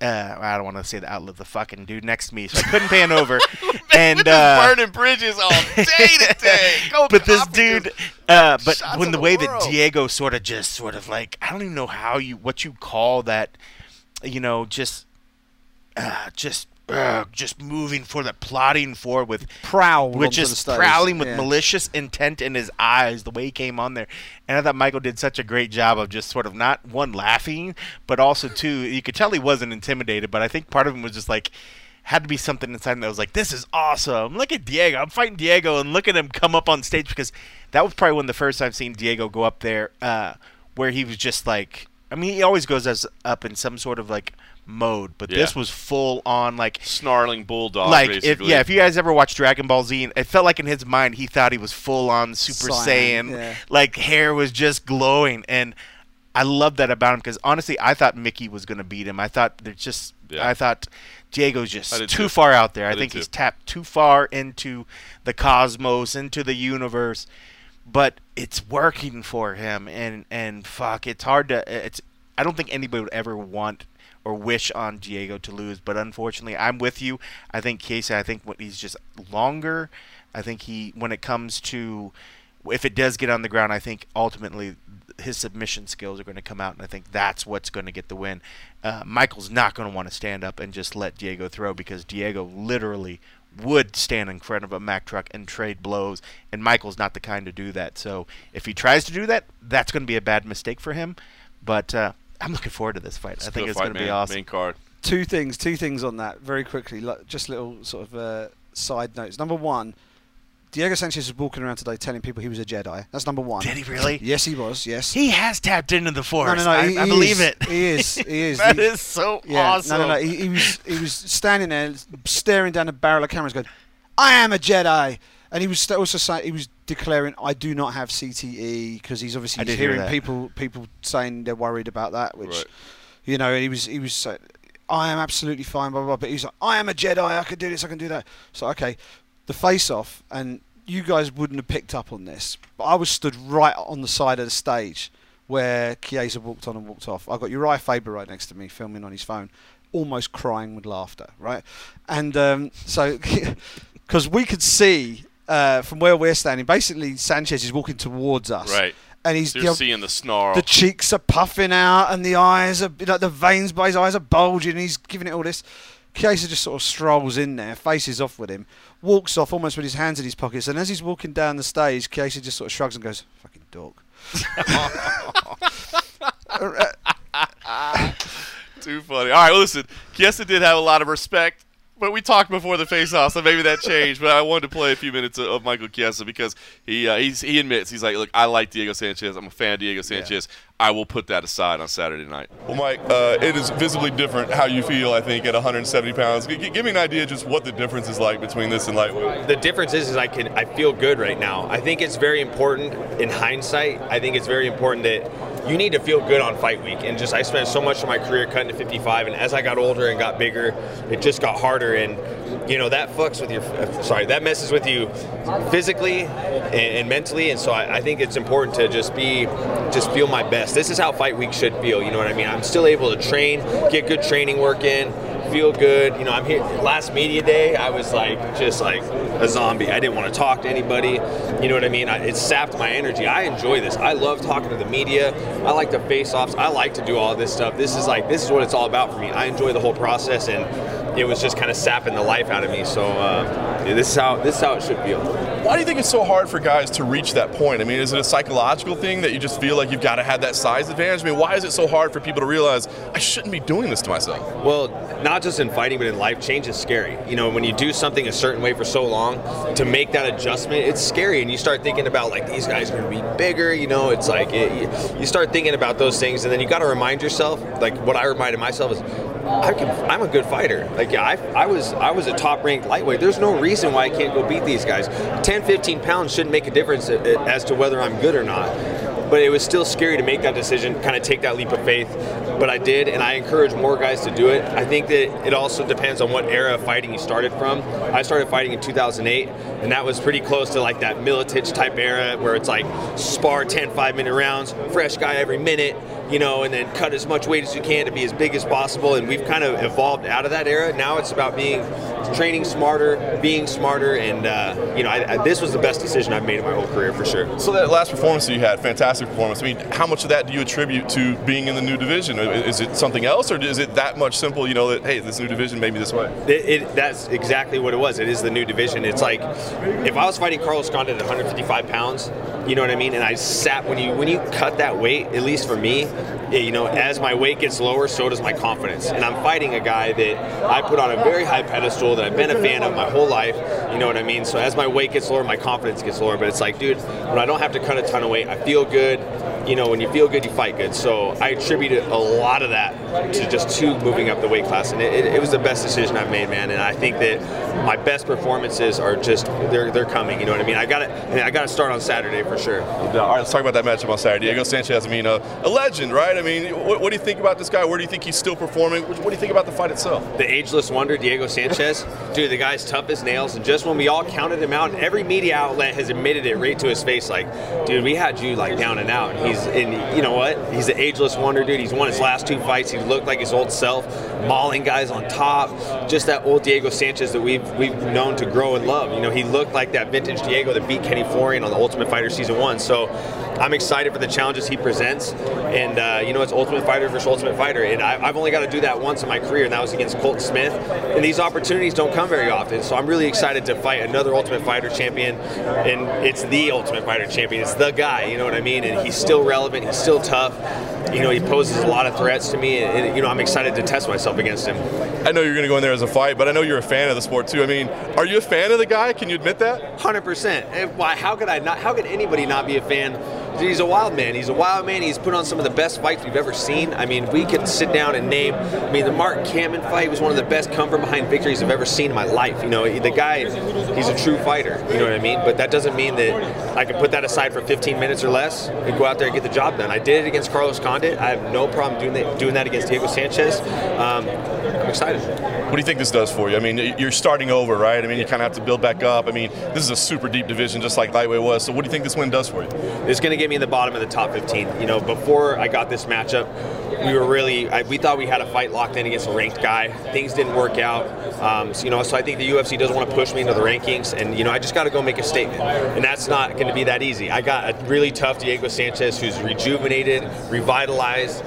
uh, I don't want to say the outlet, of the fucking dude next to me, so I couldn't pan over. and uh, burning bridges all day today. Go but this dude, uh, but when the the way that. Diego sort of just sort of like I don't even know how you what you call that, you know, just uh, just uh, just moving for the plotting for with Prowl which onto the just stage, prowling with yeah. malicious intent in his eyes, the way he came on there. And I thought Michael did such a great job of just sort of not one laughing, but also two, you could tell he wasn't intimidated, but I think part of him was just like had to be something inside him that was like, This is awesome. Look at Diego. I'm fighting Diego and look at him come up on stage because that was probably one of the first I've seen Diego go up there, uh, where he was just like I mean, he always goes as up in some sort of like mode, but Yeah. this was full on like Snarling bulldog. like if yeah, if you guys ever watched Dragon Ball Z, it felt like in his mind he thought he was full on Super Saiyan, Saiyan, yeah. like hair was just glowing, and I love that about him because honestly, I thought Mickey was gonna beat him. I thought there's just Yeah. I thought Diego's just too too. far out there. I I, think too. he's tapped too far into the cosmos, into the universe. But it's working for him, and and fuck, it's hard to. It's I don't think anybody would ever want or wish on Diego to lose, but unfortunately, I'm with you. I think Chiesa. I think he's just longer. I think he when it comes to if it does get on the ground, I think ultimately his submission skills are going to come out, and I think that's what's going to get the win. Uh, Michael's not going to want to stand up and just let Diego throw because Diego literally would stand in front of a Mack truck and trade blows, and Michael's not the kind to do that. So if he tries to do that, that's going to be a bad mistake for him. But uh, I'm looking forward to this fight. It's I think it's going to be awesome. Main card. two things, two things on that very quickly. Like, just little sort of uh, side notes. Number one, Diego Sanchez was walking around today telling people he was a Jedi. That's number one. Did he really? Yes, he was. Yes. He has tapped into the force. no, no, no. I, he, I he believe is, it. He is. He is. That He- is so yeah, awesome. No, no, no. He, he was he was standing there, staring down the barrel of cameras, going, "I am a Jedi," and he was also saying he was declaring, "I do not have CTE," because he's obviously he's hearing people people saying they're worried about that, which Right. you know, he was he was saying, "I am absolutely fine," blah blah. blah. But he's like, "I am a Jedi. I can do this. I can do that." So okay, the face off, and you guys wouldn't have picked up on this, but I was stood right on the side of the stage where Chiesa walked on and walked off. I got Uriah Faber right next to me, filming on his phone, almost crying with laughter, right? And um, so, because we could see uh, from where we're standing, basically Sanchez is walking towards us, Right. And he's So you you're know, seeing the snarl. the cheeks are puffing out and the eyes are like the veins by his eyes are bulging. And he's giving it all this. Chiesa just sort of strolls in there, faces off with him, walks off almost with his hands in his pockets. And as he's walking down the stage, Chiesa just sort of shrugs and goes, "Fucking dork." Too funny. All right, well, listen. Chiesa did have a lot of respect, but we talked before the face-off, so maybe that changed. but I wanted to play a few minutes of, of Michael Chiesa because he uh, he's, he admits he's like, look, I like Diego Sanchez. I'm a fan of Diego Sanchez. I will put that aside on Saturday night. Well, Mike, uh, it is visibly different how you feel, I think, at 170 pounds. G- g- give me an idea just what the difference is like between this and lightweight. the difference is, is I can I feel good right now. I think it's very important in hindsight. I think it's very important that you need to feel good on fight week. And just I spent so much of my career cutting to 55, and as I got older and got bigger, it just got harder. And you know that fucks with your uh, sorry that messes with you physically and, and mentally. And so I, I think it's important to just be just feel my best. This is how fight week should feel. You know what I mean? I'm still able to train, get good training work in feel good. You know, I'm here. Last media day, I was like just like a zombie. I didn't want to talk to anybody. You know what I mean? I, it sapped my energy. I enjoy this. I love talking to the media. I like the face-offs. I like to do all this stuff. This is like this is what it's all about for me. I enjoy the whole process, and it was just kind of sapping the life out of me. So uh, this is how this is how it should feel. Why do you think it's so hard for guys to reach that point? I mean, is it a psychological thing that you just feel like you've got to have that size advantage? I mean, why is it so hard for people to realize I shouldn't be doing this to myself? Well, not just in fighting, but in life, change is scary. You know, when you do something a certain way for so long, to make that adjustment, it's scary. And you start thinking about, like, these guys are going to be bigger. You know, it's like, it, you start thinking about those things. And then you got to remind yourself, like, what I reminded myself is, I I'm a good fighter. Like I, I was, I was a top-ranked lightweight. There's no reason why I can't go beat these guys. 10, 15 pounds shouldn't make a difference uh, as to whether I'm good or not but it was still scary to make that decision, kind of take that leap of faith. But I did, and I encourage more guys to do it. I think that it also depends on what era of fighting you started from. I started fighting in 2008, and that was pretty close to like that Miletich type era where it's like spar 10 five minute rounds, fresh guy every minute, you know, and then cut as much weight as you can to be as big as possible. And we've kind of evolved out of that era. Now it's about being training smarter, being smarter, and uh, you know, I, I, this was the best decision I've made in my whole career for sure. So that last performance that you had, fantastic performance. I mean, how much of that do you attribute to being in the new division? Is it something else, or is it that much simple? You know that hey, this new division made me this way. It, it, that's exactly what it was. It is the new division. It's like if I was fighting Carlos Condit at 155 pounds, you know what I mean, and I sat when you when you cut that weight, at least for me, you know, as my weight gets lower, so does my confidence. And I'm fighting a guy that I put on a very high pedestal that I've been a fan of my whole life. You know what I mean? So as my weight gets lower, my confidence gets lower. But it's like, dude, when I don't have to cut a ton of weight, I feel good. you know, when you feel good, you fight good. So I attributed a lot of that to just two moving up the weight class, and it, it, it was the best decision I've made, man. And I think that my best performances are just they're they're coming. You know what I mean? I got to I, got to start on Saturday for sure. All right, let's talk about that matchup on Saturday. Diego Sanchez, I mean, a legend, right? I mean, what, what, do you think about this guy? Where do you think he's still performing? What, do you think about the fight itself? The ageless wonder, Diego Sanchez. Dude, the guy's tough as nails. And just when we all counted him out, every media outlet has admitted it right to his face, like, dude, we had you like down and out. And he's, and you know what? He's the ageless wonder, dude. He's won his last two fights. He looked like his old self, mauling guys on top. Just that old Diego Sanchez that we've we've known to grow and love. You know, he looked like that vintage Diego that beat Kenny Florian on the Ultimate Fighter season one. So I'm excited for the challenges he presents. And, uh, you know, it's Ultimate Fighter versus Ultimate Fighter. And I, have only got to do that once in my career, and that was against Colton Smith. And these opportunities don't come very often. So I'm really excited to fight another Ultimate Fighter champion. And it's the Ultimate Fighter champion. It's the guy, you know what I mean? And he's still relevant. He's still tough. You know, he poses a lot of threats to me. And, and you know, I'm excited to test myself against him. I know you're going to go in there as a fight, but I know you're a fan of the sport too. I mean, are you a fan of the guy? Can you admit that? 100%. Why? How could I not? How could anybody not be a fan? He's a wild man. He's a wild man. He's put on some of the best fights we've ever seen. I mean, we could sit down and name. I mean, the Mark Kampmann fight was one of the best come from behind victories I've ever seen in my life. You know, the guy, he's a true fighter. You know what I mean? But that doesn't mean that I can put that aside for 15 minutes or less and go out there and get the job done. I did it against Carlos Condit. I have no problem doing that, doing that against Diego Sanchez. Um, I'm excited. What do you think this does for you? I mean, you're starting over, right? I mean, you kind of have to build back up. I mean, this is a super deep division, just like lightweight was. So, what do you think this win does for you? It's going to get me in the bottom of the top 15. You know, before I got this matchup, we were really I, we thought we had a fight locked in against a ranked guy. Things didn't work out. Um, so, you know, so I think the UFC doesn't want to push me into the rankings, and you know, I just got to go make a statement, and that's not going to be that easy. I got a really tough Diego Sanchez who's rejuvenated, revitalized.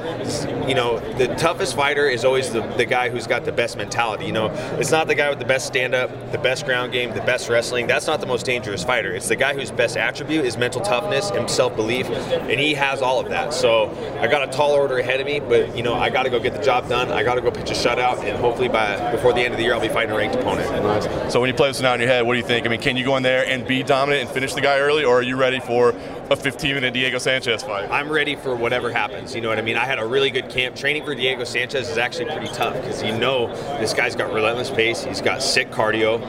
You know, the toughest fighter is always the, the guy who's got the best mentality. You know, it's not the guy with the best stand up, the best ground game, the best wrestling. That's not the most dangerous fighter. It's the guy whose best attribute is mental toughness and self belief, and he has all of that. So I got a tall order ahead of me, but you know, I got to go get the job done. I got to go pitch a shutout, and hopefully by before the end of the year, I'll be fighting a ranked opponent. So when you play this now in your head, what do you think? I mean, can you go in there and be dominant and finish the guy early, or are you ready for a 15-minute Diego Sanchez fight? I'm ready for whatever happens. You know what I mean? I had a really good camp. Training for Diego Sanchez is actually pretty tough because you know this guy's got relentless pace. He's got sick cardio,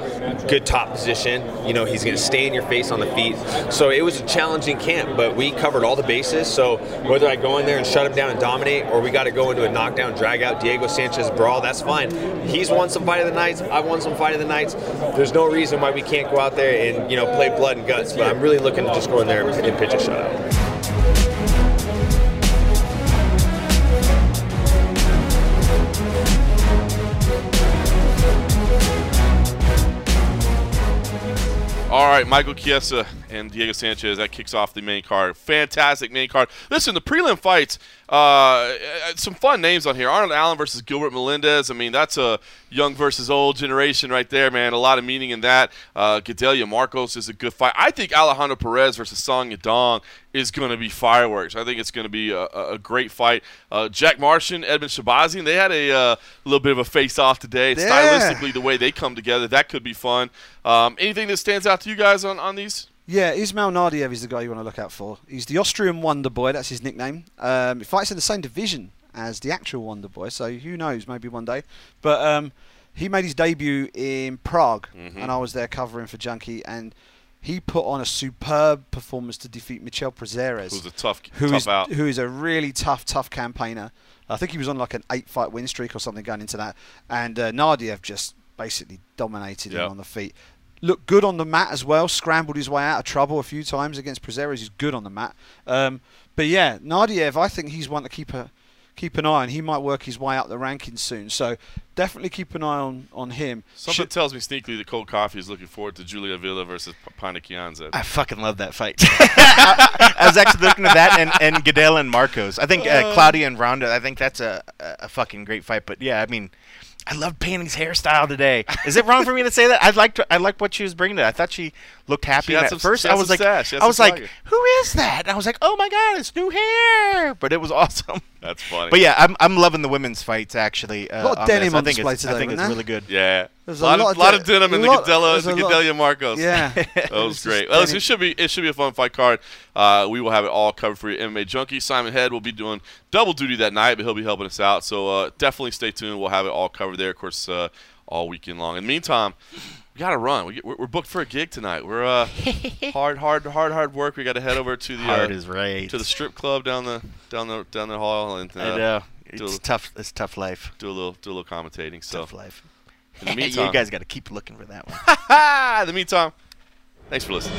good top position. You know he's going to stay in your face on the feet. So it was a challenging camp, but we covered all the bases. So whether I go in there and shut him down and dominate, or we got to go into a knockdown, drag out Diego Sanchez brawl, that's fine. He's won some fight of the nights. I've won some fight of the nights. There's no reason why we can't go out there and you know play blood and guts. But I'm really looking to just go in there and pitch a shutout. All right, Michael Chiesa and Diego Sanchez. That kicks off the main card. Fantastic main card. Listen, the prelim fights uh, some fun names on here. Arnold Allen versus Gilbert Melendez. I mean, that's a young versus old generation right there, man. A lot of meaning in that. Uh, Gadelha Markos is a good fight. I think Alejandro Perez versus Song Yadong is going to be fireworks. I think it's going to be a, a great fight. Uh, Jack Marshman, Edmen Shahbazyan, they had a uh, little bit of a face-off today. Yeah. Stylistically, the way they come together, that could be fun. Um, anything that stands out to you guys on, on these? Yeah, Ismail Naurdiev is the guy you want to look out for. He's the Austrian Wonder Boy, that's his nickname. Um, he fights in the same division as the actual Wonder Boy, so who knows, maybe one day. But um, he made his debut in Prague, mm-hmm. and I was there covering for Junkie, and he put on a superb performance to defeat Michel Prazeres. Who's a tough, who tough is, out. Who is a really tough, tough campaigner. I think he was on like an eight-fight win streak or something going into that, and uh, Naurdiev just basically dominated yep. him on the feet looked good on the mat as well. Scrambled his way out of trouble a few times against Prazeres. He's good on the mat. Um, but yeah, Naurdiev, I think he's one to keep a keep an eye on. He might work his way up the rankings soon. So definitely keep an eye on, on him. Something Should, tells me sneakily that Cold Coffee is looking forward to Julia Avila versus Pannie Kianzad. I fucking love that fight. I, I, was actually looking at that and, and Gadelha and Markos. I think uh, uh, Claudia and Randa, I think that's a, a fucking great fight. But yeah, I mean – I love Pannie's hairstyle today. Is it wrong for me to say that? I liked I liked what she was bringing. To. I thought she looked happy. She at some, first, I was like, I was like, who is that? And I was like, oh my god, it's new hair. But it was awesome. That's funny. But yeah, I'm I'm loving the women's fights actually. Uh, lot of denim this. I on think display it's, today, I think it's there? really good. Yeah. There's a lot, of, lot of denim in the lot- Gadelha, there's the a Gadelha Markos. Yeah. that was It's great. Well, it should be it should be a fun fight card. Uh, we will have it all covered for you, MMA junkie. Simon Head will be doing double duty that night, but he'll be helping us out. So uh, definitely stay tuned. We'll have it all covered there, of course, uh, all weekend long. In the meantime, we gotta run. We, are booked for a gig tonight. We're uh, hard, hard, hard, hard work. We gotta head over to the hard uh, is right. to the strip club down the down the down the hall and. Uh, I know. It's little, tough. It's tough life. Do a little do a little commentating. So. Tough life. In the meantime, you guys got to keep looking for that one. In the meantime, thanks for listening.